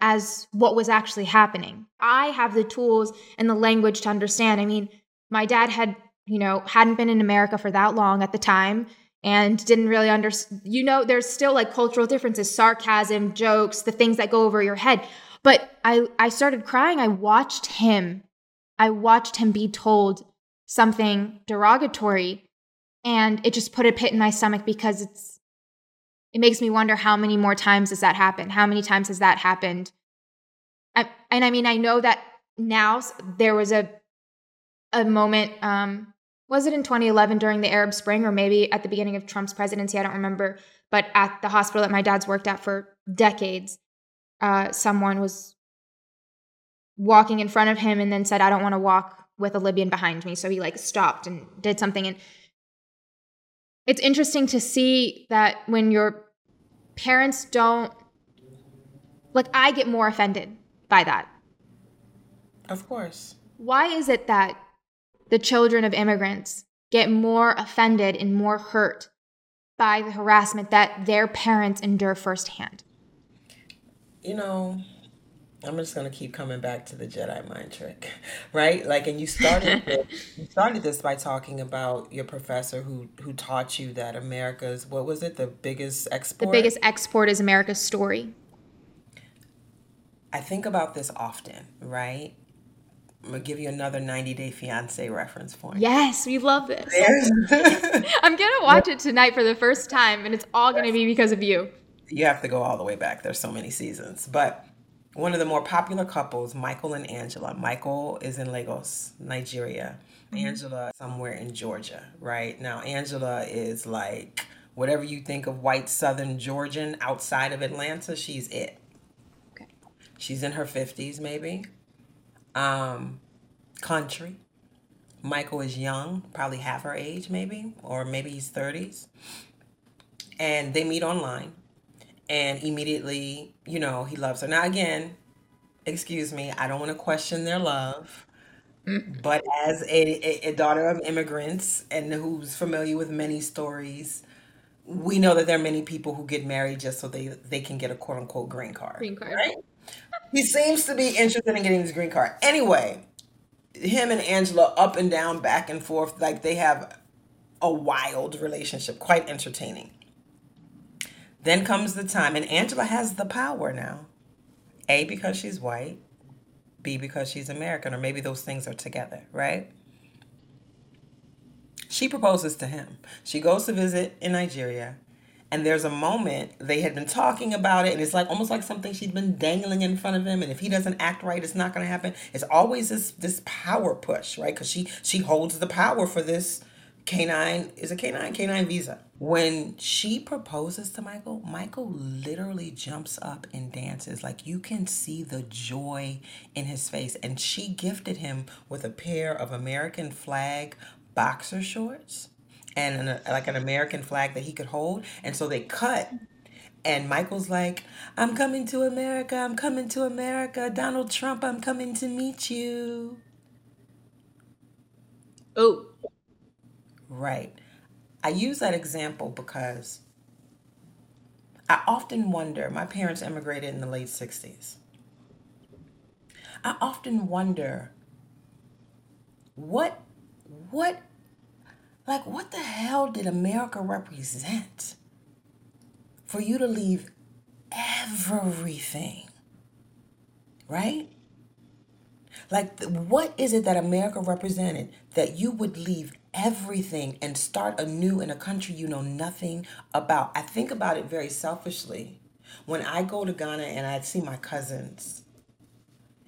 as what was actually happening. I have the tools and the language to understand. I mean, my dad had, you know, hadn't been in America for that long at the time and didn't really understand. You know, there's still like cultural differences, sarcasm, jokes, the things that go over your head. But I I started crying. I watched him. I watched him be told something derogatory and it just put a pit in my stomach because it's it makes me wonder how many more times has that happened? How many times has that happened? I, and I mean, I know that now there was a a moment. Um, was it in 2011 during the Arab Spring, or maybe at the beginning of Trump's presidency? I don't remember. But at the hospital that my dad's worked at for decades, uh, someone was walking in front of him and then said, "I don't want to walk with a Libyan behind me." So he like stopped and did something and it's interesting to see that when your parents don't like I get more offended by that. Of course. Why is it that the children of immigrants get more offended and more hurt by the harassment that their parents endure firsthand? You know, I'm just gonna keep coming back to the Jedi mind trick, right? Like, and you started this, you started this by talking about your professor who who taught you that America's what was it the biggest export? The biggest export is America's story. I think about this often, right? I'm gonna give you another 90 Day Fiance reference point. Yes, we love this. I'm gonna watch it tonight for the first time, and it's all gonna be because of you. You have to go all the way back. There's so many seasons, but one of the more popular couples, Michael and Angela. Michael is in Lagos, Nigeria. Mm-hmm. Angela somewhere in Georgia, right? Now Angela is like whatever you think of white southern Georgian outside of Atlanta, she's it. Okay. She's in her 50s maybe. Um country. Michael is young, probably half her age maybe, or maybe he's 30s. And they meet online and immediately, you know, he loves her. Now, again, excuse me, I don't want to question their love, but as a, a, a daughter of immigrants and who's familiar with many stories, we know that there are many people who get married just so they they can get a quote unquote green card, Green card. right? He seems to be interested in getting his green card. Anyway, him and Angela up and down, back and forth, like they have a wild relationship, quite entertaining. Then comes the time, and Angela has the power now. A, because she's white, B, because she's American, or maybe those things are together, right? She proposes to him. She goes to visit in Nigeria, and there's a moment they had been talking about it, and it's like almost like something she'd been dangling in front of him. And if he doesn't act right, it's not going to happen. It's always this this power push, right? Because she she holds the power for this K-1 is a K-1 K-1 visa. When she proposes to Michael, Michael literally jumps up and dances. Like you can see the joy in his face. And she gifted him with a pair of American flag boxer shorts and an, like an American flag that he could hold. And so they cut. And Michael's like, I'm coming to America. I'm coming to America. Donald Trump, I'm coming to meet you. Oh, Right. I use that example because I often wonder, my parents immigrated in the late 60s. I often wonder what what like what the hell did America represent for you to leave everything, right? Like, what is it that America represented that you would leave everything and start anew in a country you know nothing about? I think about it very selfishly. When I go to Ghana and I see my cousins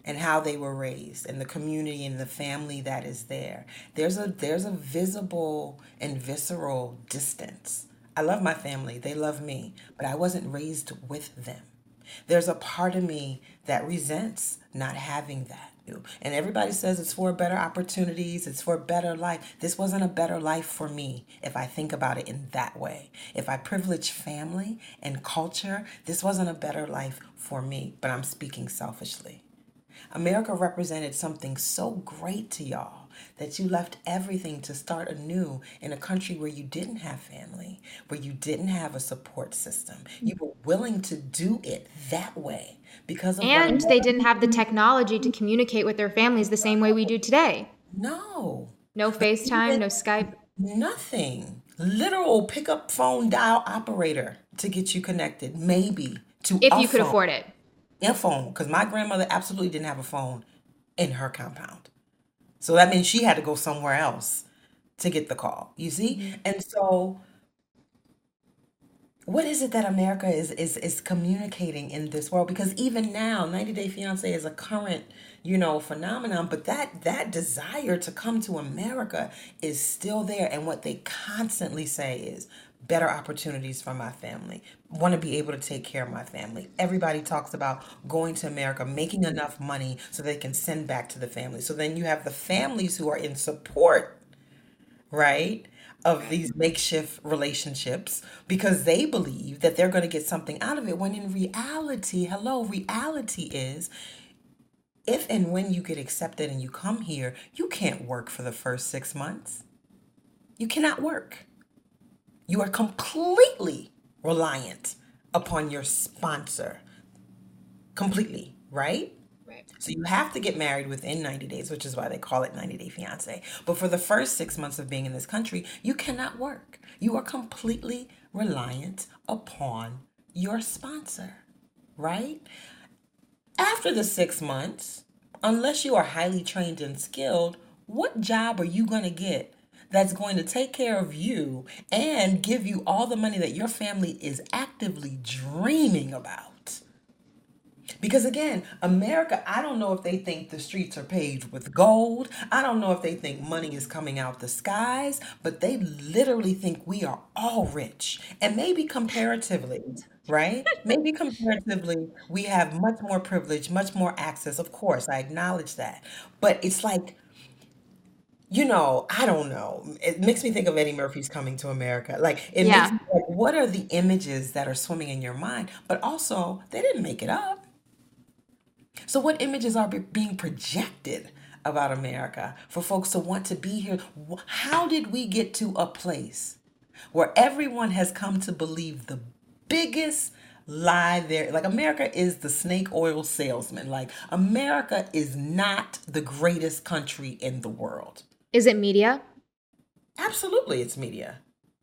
and how they were raised and the community and the family that is there, there's a there's a visible and visceral distance. I love my family, they love me, but I wasn't raised with them. There's a part of me that resents not having that. And everybody says it's for better opportunities, it's for a better life. This wasn't a better life for me if I think about it in that way. If I privilege family and culture, this wasn't a better life for me, but I'm speaking selfishly. America represented something so great to y'all that you left everything to start anew in a country where you didn't have family, where you didn't have a support system. You were willing to do it that way because of and they didn't have the technology to communicate with their families the same way we do today. no, No FaceTime, no Skype. nothing. Literal pick up phone dial operator to get you connected, maybe to If you could phone. afford it. a phone because my grandmother absolutely didn't have a phone in her compound. So that means she had to go somewhere else to get the call, you see? Mm-hmm. And so what is it that America is is is communicating in this world? Because even now, 90 Day Fiance is a current, you know, phenomenon, but that that desire to come to America is still there. And what they constantly say is better opportunities for my family. Want to be able to take care of my family. Everybody talks about going to America, making enough money so they can send back to the family. So then you have the families who are in support right? Of these makeshift relationships because they believe that they're going to get something out of it. When in reality, hello, reality is if and when you get accepted and you come here, you can't work for the first six months. You cannot work. You are completely reliant upon your sponsor, completely, right? So you have to get married within 90 days, which is why they call it 90 Day Fiance. But for the first six months of being in this country, you cannot work. You are completely reliant upon your sponsor, right? After the six months, unless you are highly trained and skilled, what job are you going to get that's going to take care of you and give you all the money that your family is actively dreaming about? Because again, America, I don't know if they think the streets are paved with gold. I don't know if they think money is coming out the skies, but they literally think we are all rich. And maybe comparatively, right? Maybe comparatively, we have much more privilege, much more access. Of course, I acknowledge that. But it's like, you know, I don't know. It makes me think of Eddie Murphy's Coming to America. Like, it makes Yeah. me like, what are the images that are swimming in your mind? But also, they didn't make it up. So, what images are being projected about America for folks to want to be here? How did we get to a place where everyone has come to believe the biggest lie there? Like, America is the snake oil salesman. Like, America is not the greatest country in the world. Is it media? Absolutely, it's media.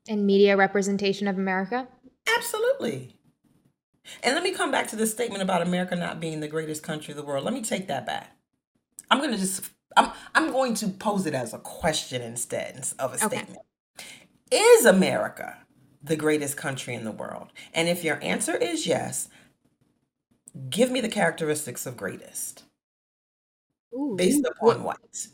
And media representation of America? Absolutely. And let me come back to this statement about America not being the greatest country of the world. Let me take that back. I'm going to just I'm I'm going to pose it as a question instead of a okay. statement. Is America the greatest country in the world? And if your answer is yes, give me the characteristics of greatest. Ooh, based upon what?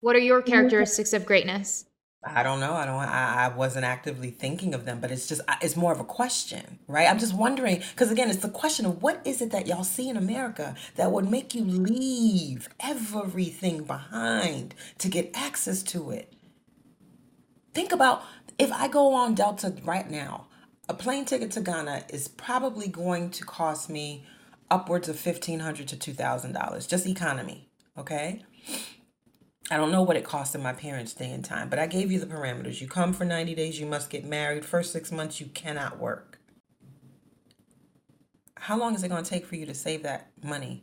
What are your characteristics of greatness? I don't know. I don't. I, I wasn't actively thinking of them, but it's just it's more of a question, right? I'm just wondering because again, it's the question of what is it that y'all see in America that would make you leave everything behind to get access to it. Think about if I go on Delta right now, a plane ticket to Ghana is probably going to cost me upwards of fifteen hundred to two thousand dollars, just economy. Okay. I don't know what it cost in my parents' day and time, but I gave you the parameters. You come for 90 days, you must get married. First six months, you cannot work. How long is it going to take for you to save that money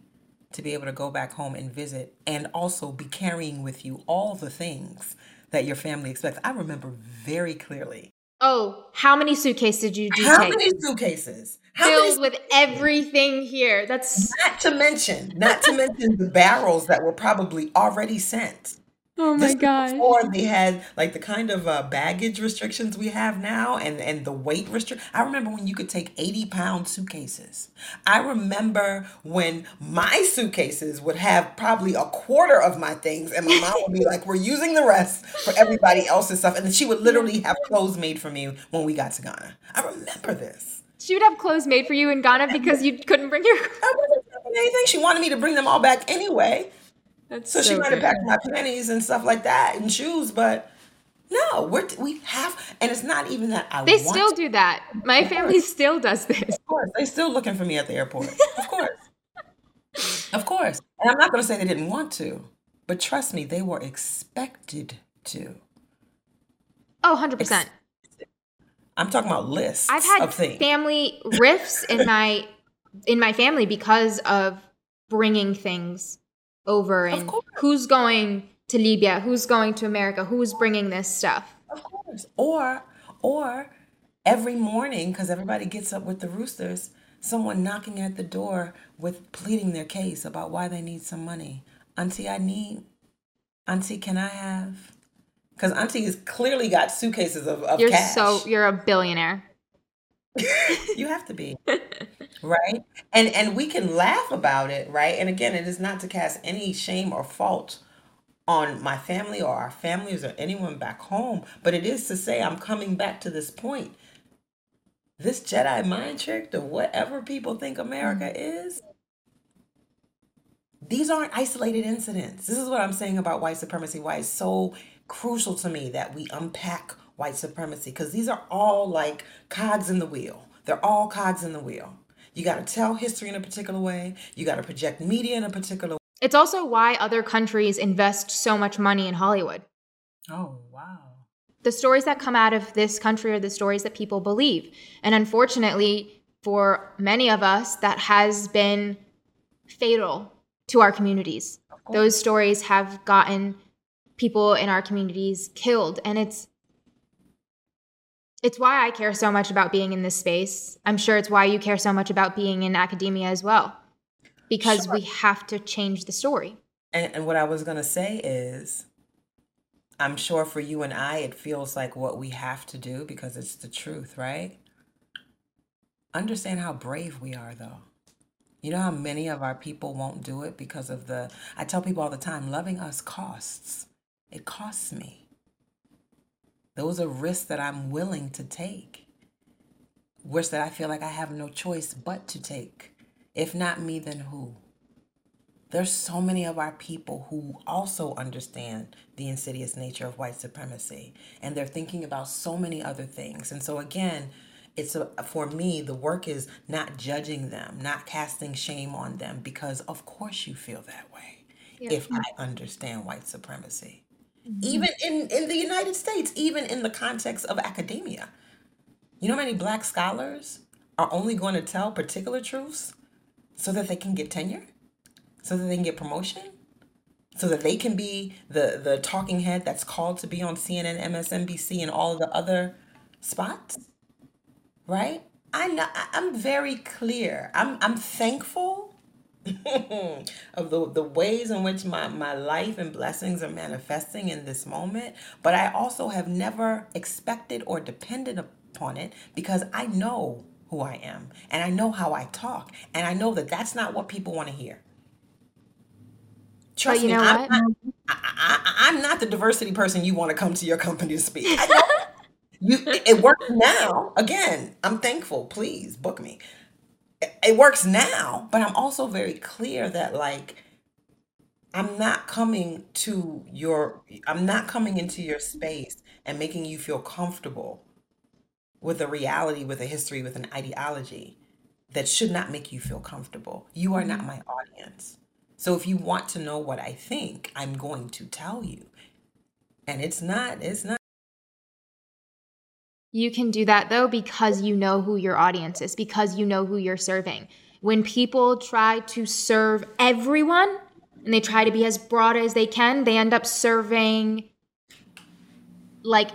to be able to go back home and visit and also be carrying with you all the things that your family expects? I remember very clearly. Oh, how many suitcases did you do? How take? many suitcases? How Filled many- with everything here. That's not to mention, not to mention the barrels that were probably already sent. Oh my god! Before they had like the kind of uh, baggage restrictions we have now, and and the weight restrict. I remember when you could take eighty pound suitcases. I remember when my suitcases would have probably a quarter of my things, and my mom would be like, "We're using the rest for everybody else's stuff," and then she would literally have clothes made for me when we got to Ghana. I remember this. She would have clothes made for you in Ghana because you couldn't bring your. I wasn't anything. She wanted me to bring them all back anyway. That's so, so she might have packed my panties and stuff like that and shoes, but no, we're we have, and it's not even that I. They still do that. My of family course. still does this. Of course, they still looking for me at the airport. Of course, of course. And I'm not going to say they didn't want to, but trust me, they were expected to. Oh, 100 percent. I'm talking about lists. I've had family rifts in my in my family because of bringing things over and who's going to Libya, who's going to America, who's bringing this stuff. Of course. Or or every morning cuz everybody gets up with the roosters, someone knocking at the door with pleading their case about why they need some money. Auntie, I need Auntie, can I have because Auntie has clearly got suitcases of, of you're cash. so you're a billionaire. You have to be right? And and we can laugh about it right? And again it is not to cast any shame or fault on my family or our families or anyone back home but it is to say i'm coming back to this point. This jedi mind trick to whatever people think america mm-hmm. is these aren't isolated incidents. This is what i'm saying about white supremacy why it's so crucial to me that we unpack white supremacy because these are all like cogs in the wheel. They're all cogs in the wheel. You got to tell history in a particular way, you got to project media in a particular way. It's also why other countries invest so much money in Hollywood. Oh, wow. The stories that come out of this country are the stories that people believe. And unfortunately, for many of us, that has been fatal to our communities. Those stories have gotten people in our communities killed. And it's it's why I care so much about being in this space. I'm sure it's why you care so much about being in academia as well, because sure. we have to change the story. And, and what I was going to say is, I'm sure for you and I, it feels like what we have to do because it's the truth, right? Understand how brave we are, though. You know how many of our people won't do it because of the. I tell people all the time loving us costs. It costs me. Those are risks that I'm willing to take. Risks that I feel like I have no choice but to take. If not me, then who? There's so many of our people who also understand the insidious nature of white supremacy, and they're thinking about so many other things. And so, again, it's a, for me the work is not judging them not casting shame on them because of course you feel that way yeah. if i understand white supremacy. Mm-hmm. even in in the united states even in the context of academia. You know how many black scholars are only going to tell particular truths so that they can get tenure? So that they can get promotion? So that they can be the the talking head that's called to be on CNN, MSNBC, and all the other spots? Right? I know I'm very clear. I'm I'm thankful of the, the ways in which my, my life and blessings are manifesting in this moment, but I also have never expected or depended upon it because I know who I am and I know how I talk and I know that that's not what people want to hear. Trust you me, know I'm? Not, I, am not the diversity person you want to come to your company to speak. You it works now. Again, I'm thankful. Please book me. It works now, but I'm also very clear that like I'm not coming to your I'm not coming into your space and making you feel comfortable with a reality, with a history, with an ideology that should not make you feel comfortable. You are not mm-hmm. my audience. So if you want to know what I think, I'm going to tell you. And it's not it's not you can do that though because you know who your audience is, because you know who you're serving. When people try to serve everyone and they try to be as broad as they can, they end up serving like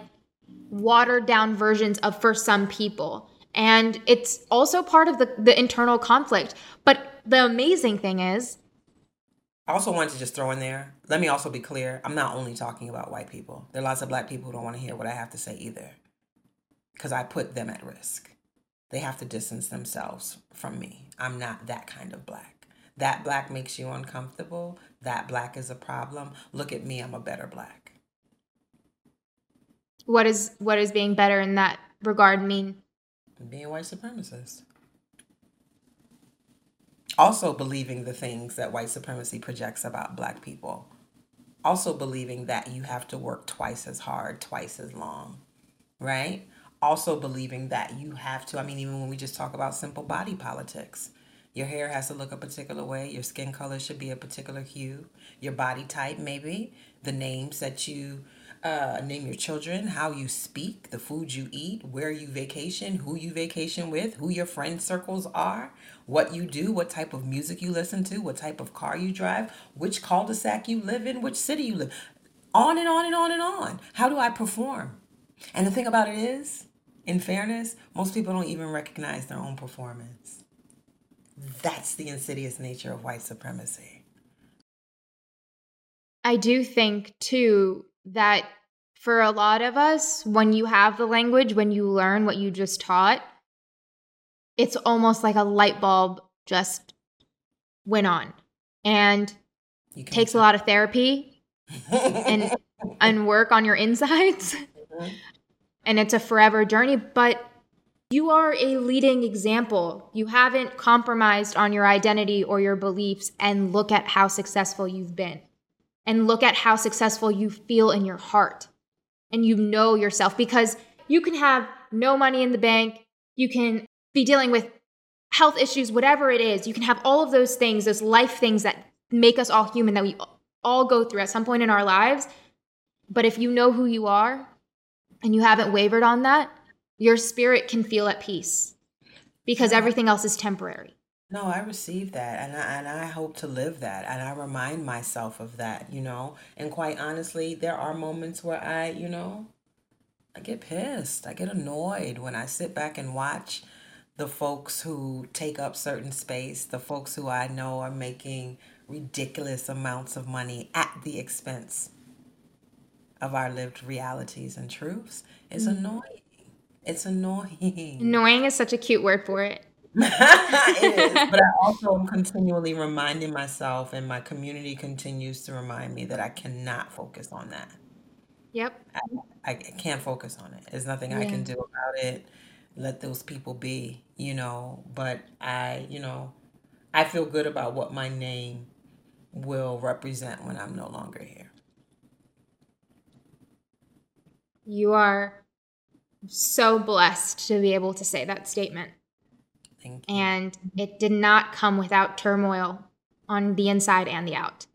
watered down versions of for some people. And it's also part of the, the internal conflict. But the amazing thing is, I also wanted to just throw in there. Let me also be clear. I'm not only talking about white people. There are lots of black people who don't want to hear what I have to say either because I put them at risk. They have to distance themselves from me. I'm not that kind of black. That black makes you uncomfortable. That black is a problem. Look at me, I'm a better black. What is what is being better in that regard mean? Being white supremacist. Also believing the things that white supremacy projects about black people. Also believing that you have to work twice as hard, twice as long, right? Also believing that you have to, I mean, even when we just talk about simple body politics, your hair has to look a particular way, your skin color should be a particular hue, your body type, maybe, the names that you uh, name your children, how you speak, the food you eat, where you vacation, who you vacation with, who your friend circles are, what you do, what type of music you listen to, what type of car you drive, which cul de sac you live in, which city you live. On and on and on and on. How do I perform? And the thing about it is, in fairness, most people don't even recognize their own performance. That's the insidious nature of white supremacy. I do think, too, that for a lot of us, when you have the language, when you learn what you just taught, it's almost like a light bulb just went on. And takes a lot of therapy and and work on your insides. Mm-hmm and it's a forever journey, but you are a leading example. You haven't compromised on your identity or your beliefs, and look at how successful you've been. And look at how successful you feel in your heart. And you know yourself because you can have no money in the bank. You can be dealing with health issues, whatever it is. You can have all of those things, those life things that make us all human that we all go through at some point in our lives. But if you know who you are, and you haven't wavered on that, your spirit can feel at peace because everything else is temporary. No, I receive that and I, and I hope to live that and I remind myself of that, you know. And quite honestly, there are moments where I, you know, I get pissed. I get annoyed when I sit back and watch the folks who take up certain space, the folks who I know are making ridiculous amounts of money at the expense of our lived realities and truths is mm. annoying. It's annoying. Annoying is such a cute word for it. it is, but I also am continually reminding myself, and my community continues to remind me that I cannot focus on that. Yep. I, I can't focus on it. There's nothing yeah. I can do about it. Let those people be, you know. But I, you know, I feel good about what my name will represent when I'm no longer here. You are so blessed to be able to say that statement. Thank you. And it did not come without turmoil on the inside and the out.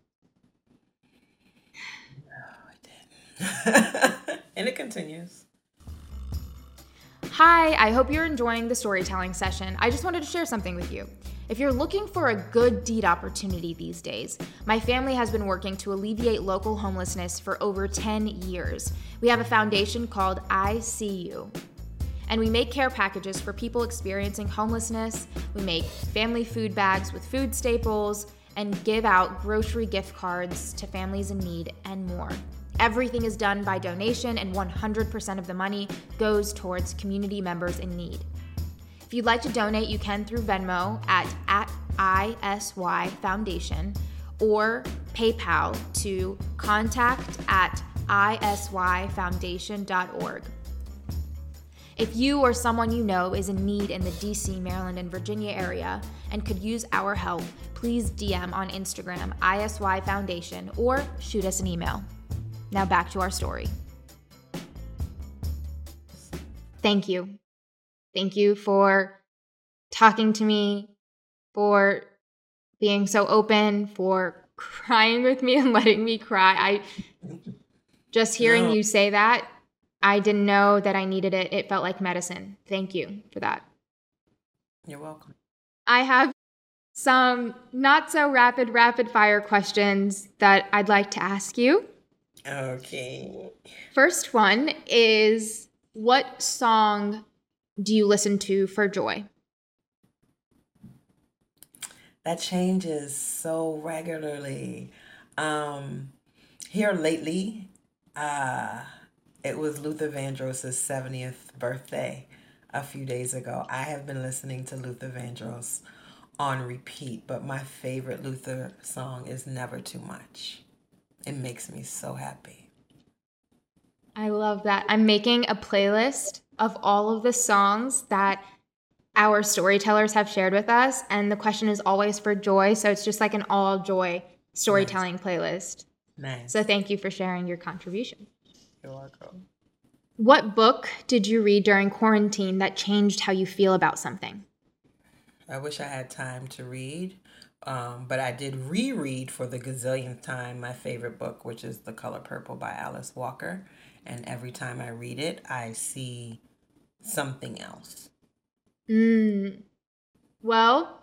No, it did, and it continues. Hi, I hope you're enjoying the storytelling session. I just wanted to share something with you. If you're looking for a good deed opportunity these days, my family has been working to alleviate local homelessness for over 10 years. We have a foundation called I See You. And we make care packages for people experiencing homelessness. We make family food bags with food staples and give out grocery gift cards to families in need and more. Everything is done by donation, and 100% of the money goes towards community members in need. If you'd like to donate, you can through Venmo at, at ISY Foundation or PayPal to contact at isyfoundation.org. If you or someone you know is in need in the DC, Maryland, and Virginia area and could use our help, please DM on Instagram ISY Foundation or shoot us an email. Now back to our story. Thank you. Thank you for talking to me, for being so open, for crying with me and letting me cry. I just hearing no. you say that, I didn't know that I needed it. It felt like medicine. Thank you for that. You're welcome. I have some not so rapid, rapid fire questions that I'd like to ask you. Okay. First one is what song do you listen to for joy? That changes so regularly. Um, here lately, uh, it was Luther Vandross's 70th birthday a few days ago. I have been listening to Luther Vandross on repeat, but my favorite Luther song is Never Too Much. It makes me so happy. I love that. I'm making a playlist of all of the songs that our storytellers have shared with us. And the question is always for joy. So it's just like an all joy storytelling nice. playlist. Nice. So thank you for sharing your contribution. You're welcome. What book did you read during quarantine that changed how you feel about something? I wish I had time to read. Um, but I did reread for the gazillionth time my favorite book, which is The Color Purple by Alice Walker. And every time I read it, I see something else. Mm. Well,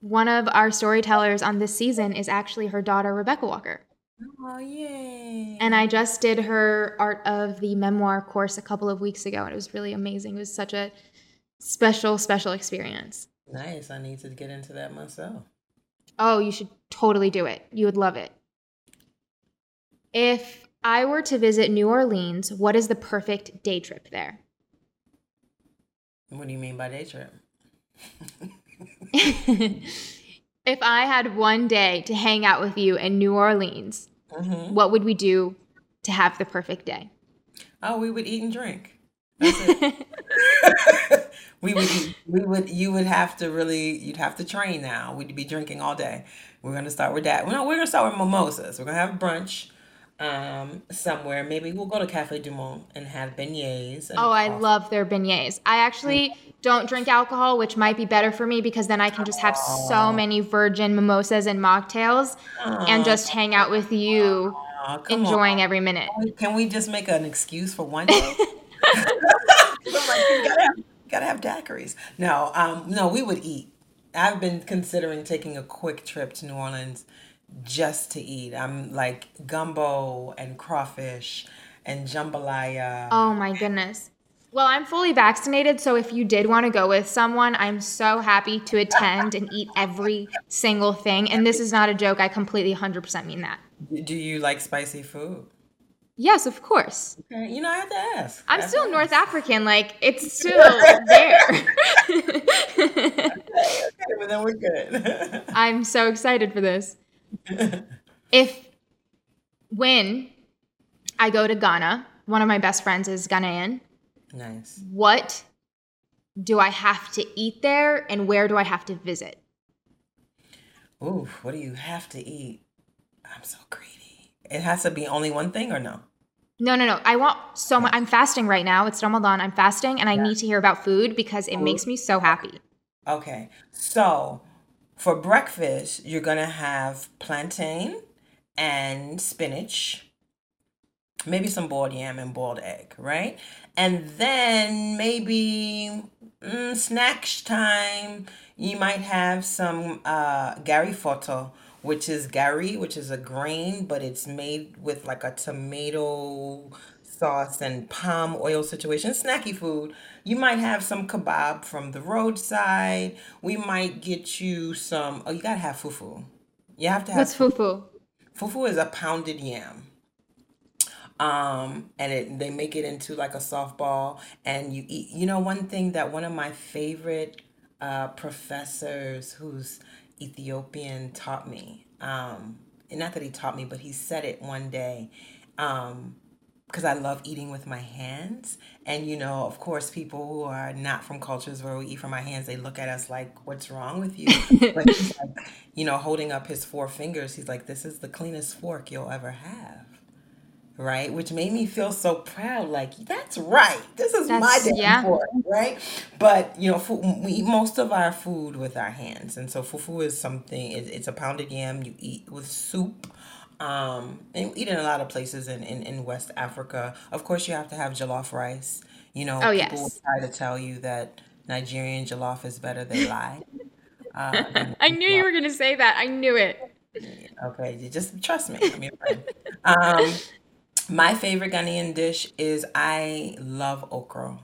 one of our storytellers on this season is actually her daughter, Rebecca Walker. Oh, yay. And I just did her Art of the Memoir course a couple of weeks ago, and it was really amazing. It was such a special, special experience. Nice. I need to get into that myself. Oh, you should totally do it. You would love it. If I were to visit New Orleans, what is the perfect day trip there? What do you mean by day trip? if I had one day to hang out with you in New Orleans, mm-hmm. what would we do to have the perfect day? Oh, we would eat and drink. we would we would you would have to really you'd have to train now. We'd be drinking all day. We're gonna start with that. No, we're gonna start with mimosas. We're gonna have brunch um somewhere. Maybe we'll go to Cafe Du Monde and have beignets. And oh, I love their beignets. I actually don't drink alcohol, which might be better for me because then I can just have so many virgin mimosas and mocktails and just hang out with you, enjoying on. every minute. Can we just make an excuse for one day? like, you gotta have Gotta have daiquiris. No, um, no, we would eat. I've been considering taking a quick trip to New Orleans just to eat. I'm like gumbo and crawfish and jambalaya. Oh my goodness. Well, I'm fully vaccinated, so if you did want to go with someone, I'm so happy to attend and eat every single thing. And this is not a joke. I completely 100% mean that. Do you like spicy food? Yes, of course. Okay. You know, I have to ask. I'm still North ask. African. Like, it's still there. okay, okay, but then we're good. I'm so excited for this. If, when I go to Ghana, one of my best friends is Ghanaian. Nice. What do I have to eat there and where do I have to visit? Ooh, what do you have to eat? I'm so greedy. It has to be only one thing or no? No, no, no. I want so much. I'm fasting right now. It's Ramadan. I'm fasting and I need to hear about food because it makes me so happy. Okay. So for breakfast, you're going to have plantain and spinach, maybe some boiled yam and boiled egg, right? And then maybe mm, snacks time, you might have some uh, gari foto, which is gari, which is a grain, but it's made with like a tomato sauce and palm oil situation, snacky food. You might have some kebab from the roadside. We might get you some, oh, you gotta have fufu. You have to have What's fufu? Fufu is a pounded yam. Um, and it they make it into like a softball and you eat you know one thing that one of my favorite uh professors who's Ethiopian taught me. Um, and not that he taught me, but he said it one day. Um, because I love eating with my hands. And, you know, of course, people who are not from cultures where we eat from our hands, they look at us like, what's wrong with you? But he's like, you know, holding up his four fingers, he's like, this is the cleanest fork you'll ever have. Right? Which made me feel so proud. Like, that's right. This is my That's damn yeah. fork. Right? But, you know, we eat most of our food with our hands. And so fufu is something. It's a pounded yam you eat with soup um, and eat in a lot of places in, in, in West Africa. Of course, you have to have jollof rice. You know, Oh people yes. try to tell you that Nigerian jollof is better. They lie. Uh, I knew you were gonna say that. I knew it. okay, you just trust me. I'm your friend. Um, my favorite Ghanaian dish is I love okra.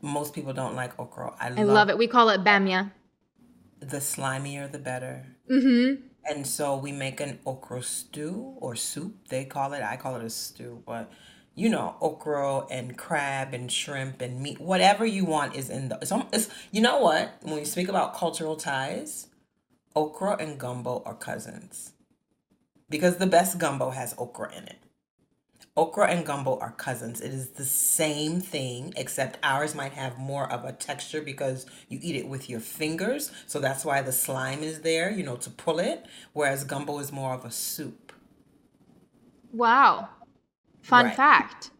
Most people don't like okra. I I love love it. We call it bamia. the slimier the better. Mm-hmm. And so we make an okra stew or soup, they call it. I call it a stew, but you know, okra and crab and shrimp and meat, whatever you want is in the. It's, it's you know what? When we speak about cultural ties, okra and gumbo are cousins because the best gumbo has okra in it. Okra and gumbo are cousins. It is the same thing, except ours might have more of a texture because you eat it with your fingers. So that's why the slime is there, you know, to pull it. Whereas gumbo is more of a soup. Wow. Fun Right. fact.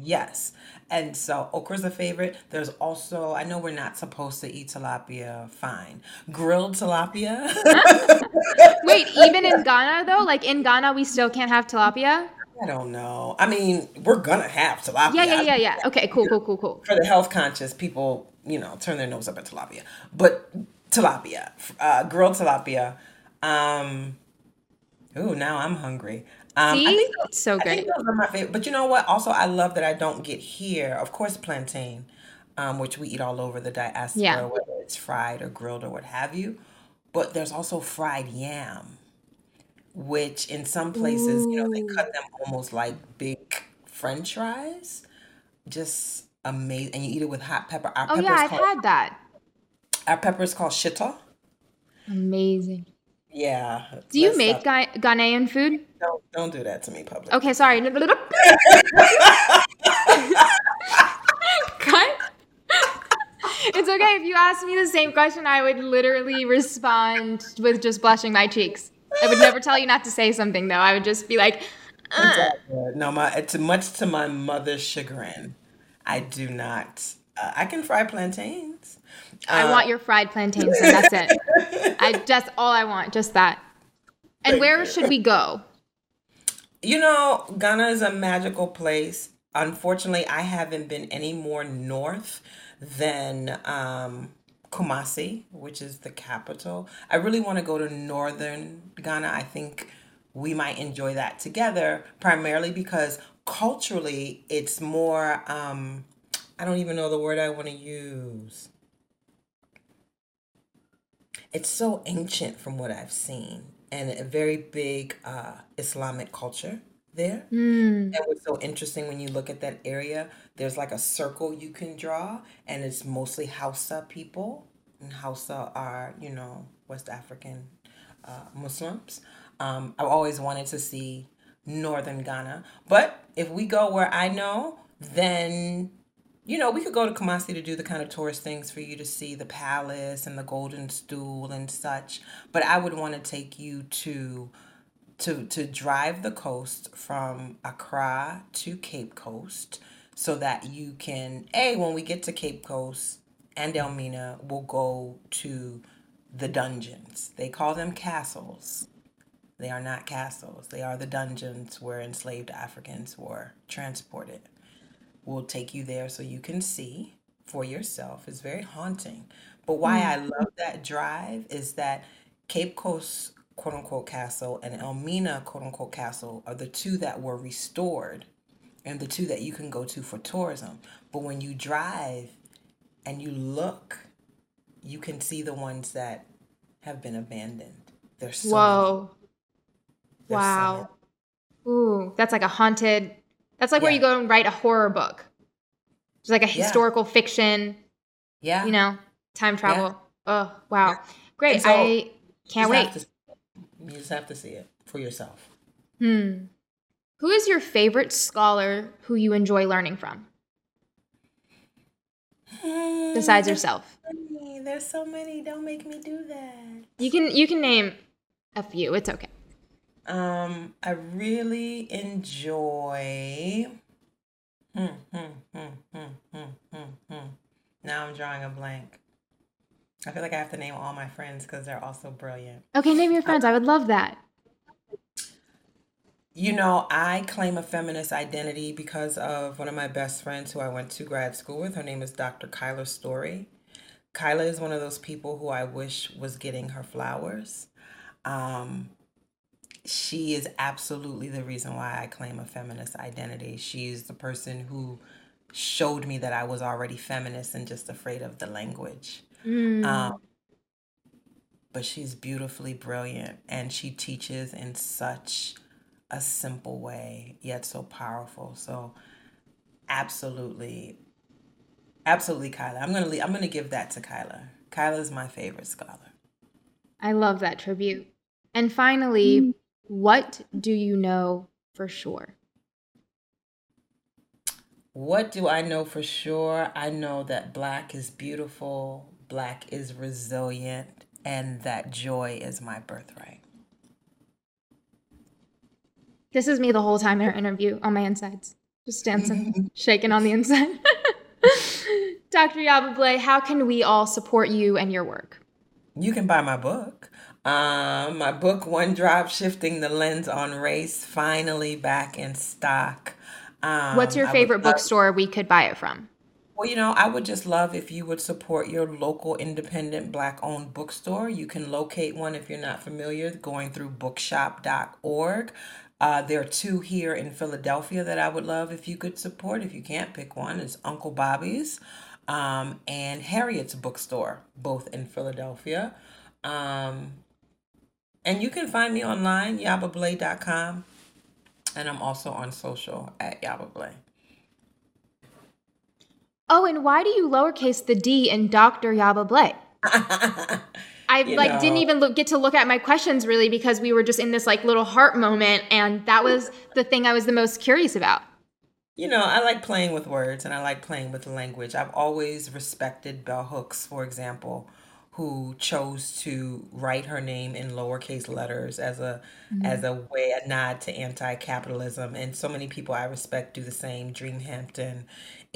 Yes. And so okra's a favorite. There's also, I know we're not supposed to eat tilapia, fine. Grilled tilapia. Wait, even in Ghana though, like in Ghana, we still can't have tilapia. I don't know. I mean, we're gonna have tilapia. Yeah, yeah, yeah, yeah. Okay, cool, cool, cool, cool. for the health conscious people, you know, turn their nose up at tilapia. But tilapia, uh, grilled tilapia. Um, ooh, now I'm hungry. Um, I See, think it's so I think good. those are my favorite. But you know what? Also, I love that I don't get here. Of course, plantain, um, which we eat all over the Yeah. diaspora, whether it's fried or grilled or what have you. But there's also fried yam, which in some places, you know, they Ooh. cut mm. them almost like big French fries. Just amazing, and you eat it with hot pepper. Our Oh yeah, I've called had that. our pepper is called shito. Amazing. Yeah, Do you let's make stop. Gha- Ghanaian food? Don't don't do that to me publicly. Okay, sorry. Cut. It's okay if you ask me the same question, I would literally respond with just blushing my cheeks. I would never tell you not to say something though. I would just be like, "Uh." No, my it's much to my mother's chagrin. I do not. Uh, I can fry plantains. I Uh, want your fried plantains, and that's it. I just all I want, just that. And where should we go? You know, Ghana is a magical place. Unfortunately, I haven't been any more north than um, Kumasi, which is the capital. I really want to go to northern Ghana. I think we might enjoy that together, primarily because culturally it's more, um, I don't even know the word I want to use. It's so ancient from what I've seen, and a very big uh, Islamic culture there. Hmm. And what's so interesting when you look at that area, there's like a circle you can draw, and it's mostly Hausa people. And Hausa are, you know, West African uh, Muslims. Um, I've always wanted to see northern Ghana. But if we go where I know, then, you know, we could go to Kumasi to do the kind of tourist things for you to see the palace and the golden stool and such. But I would want to take you to to to drive the coast from Accra to Cape Coast so that you can a when we get to Cape Coast and Elmina we'll go to the dungeons. They call them castles. They are not castles. They are the dungeons where enslaved Africans were transported. We'll take you there so you can see for yourself. It's very haunting. But why mm. I love that drive is that Cape Coast quote unquote castle and Elmina quote unquote castle are the two that were restored and the two that you can go to for tourism. But when you drive and you look, you can see the ones that have been abandoned. There's so. Whoa. There's so. Wow. Ooh, that's like a haunted. That's like where you go and write a horror book. It's like a Yeah. historical fiction, Yeah. you know, time travel. Oh, wow. Yeah. Great. So, I can't wait. to- you just have to see it for yourself. Hmm. Who is your favorite scholar who you enjoy learning from besides Hmm, yourself? There's so many. There's so many. Don't make me do that. You can you can name a few. It's okay. Um, I really enjoy. Hmm, hmm, hmm, hmm, hmm, hmm, hmm. Now I'm drawing a blank. I feel like I have to name all my friends because they're all so brilliant. Okay, name your friends. I would love that. You know, I claim a feminist identity because of one of my best friends who I went to grad school with. Her name is Dr. Kaila Story. Kaila is one of those people who I wish was getting her flowers. Um, she is absolutely the reason why I claim a feminist identity. She's the person who showed me that I was already feminist and just afraid of the language. Mm. Um, but she's beautifully brilliant and she teaches in such a simple way yet so powerful so absolutely absolutely kaila i'm gonna leave, i'm gonna give that to kaila kaila is my favorite scholar I love that tribute. And finally, what do you know for sure? what do i know for sure i know that black is beautiful black is resilient and that joy is my birthright This is me the whole time in our interview on my insides, just dancing, shaking on the inside. Dr. Yaba Blay, how can we all support you and your work? You can buy my book. Um, my book, One Drop Shifting the Lens on Race, finally back in stock. Um, What's your favorite love- bookstore we could buy it from? Well, you know, I would just love if you would support your local independent black owned bookstore. You can locate one if you're not familiar, going through bookshop.org. Uh, there are two here in Philadelphia that I would love if you could support. If you can't pick one, it's Uncle Bobbie's um, and Harriet's bookstore, both in Philadelphia. Um, and you can find me online, yabablay.com. And I'm also on social at yabablay. Oh, and why do you lowercase the D in Dr. Yaba Blay? I You like didn't even look, get to look at my questions really because we were just in this like little heart moment, and that was the thing I was the most curious about. You know, I like playing with words and I like playing with language. I've always respected Bell Hooks, for example, who chose to write her name in lowercase letters as a mm-hmm. as a way a nod to anti-capitalism. And so many people I respect do the same. Dream Hampton,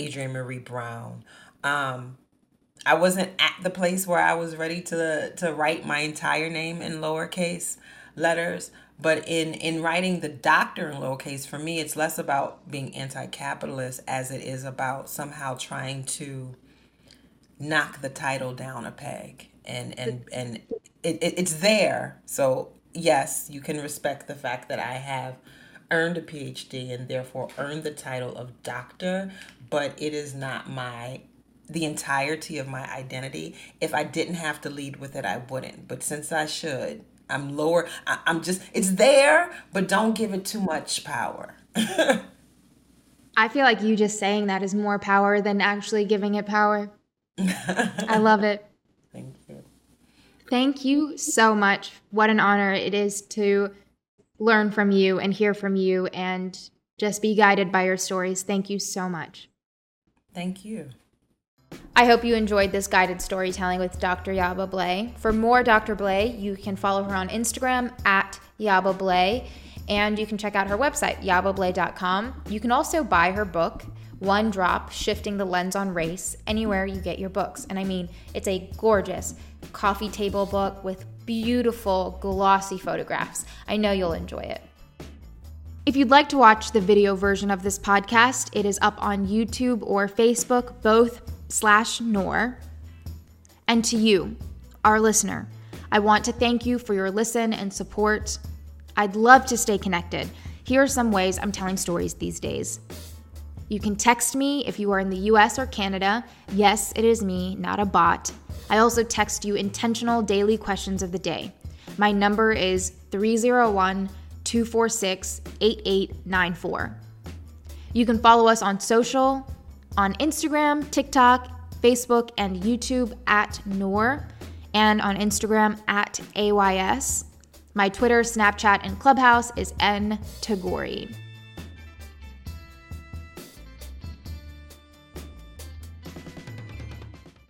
Adrienne Maree Brown. Um, I wasn't at the place where I was ready to to write my entire name in lowercase letters, but in in writing the doctor in lowercase for me it's less about being anti-capitalist as it is about somehow trying to knock the title down a peg and and and it, it, it's there so yes you can respect the fact that i have earned a phd and therefore earned the title of doctor but it is not my the entirety of my identity if i didn't have to lead with it i wouldn't but since i should i'm lower I, i'm just it's there but don't give it too much power I feel like you just saying that is more power than actually giving it power. I love it. thank you Thank you so much. What an honor it is to learn from you and hear from you and just be guided by your stories. Thank you so much. Thank you I hope you enjoyed this guided storytelling with Dr. Yaba Blay. For more Dr. Blay, you can follow her on Instagram at Yaba Blay. And you can check out her website, yabablay.com. You can also buy her book, One Drop Shifting the Lens on Race, anywhere you get your books. And I mean, it's a gorgeous coffee table book with beautiful, glossy photographs. I know you'll enjoy it. If you'd like to watch the video version of this podcast, it is up on YouTube or Facebook, both slash noor. And to you, our listener, I want to thank you for your listen and support. I'd love to stay connected. Here are some ways I'm telling stories these days. You can text me if you are in the US or Canada. Yes, it is me, not a bot. I also text you intentional daily questions of the day. My number is 301 246 8894. You can follow us on social, on Instagram, TikTok, Facebook, and YouTube at Noor, and on Instagram at AYS. My Twitter, Snapchat, and Clubhouse is N Tagouri.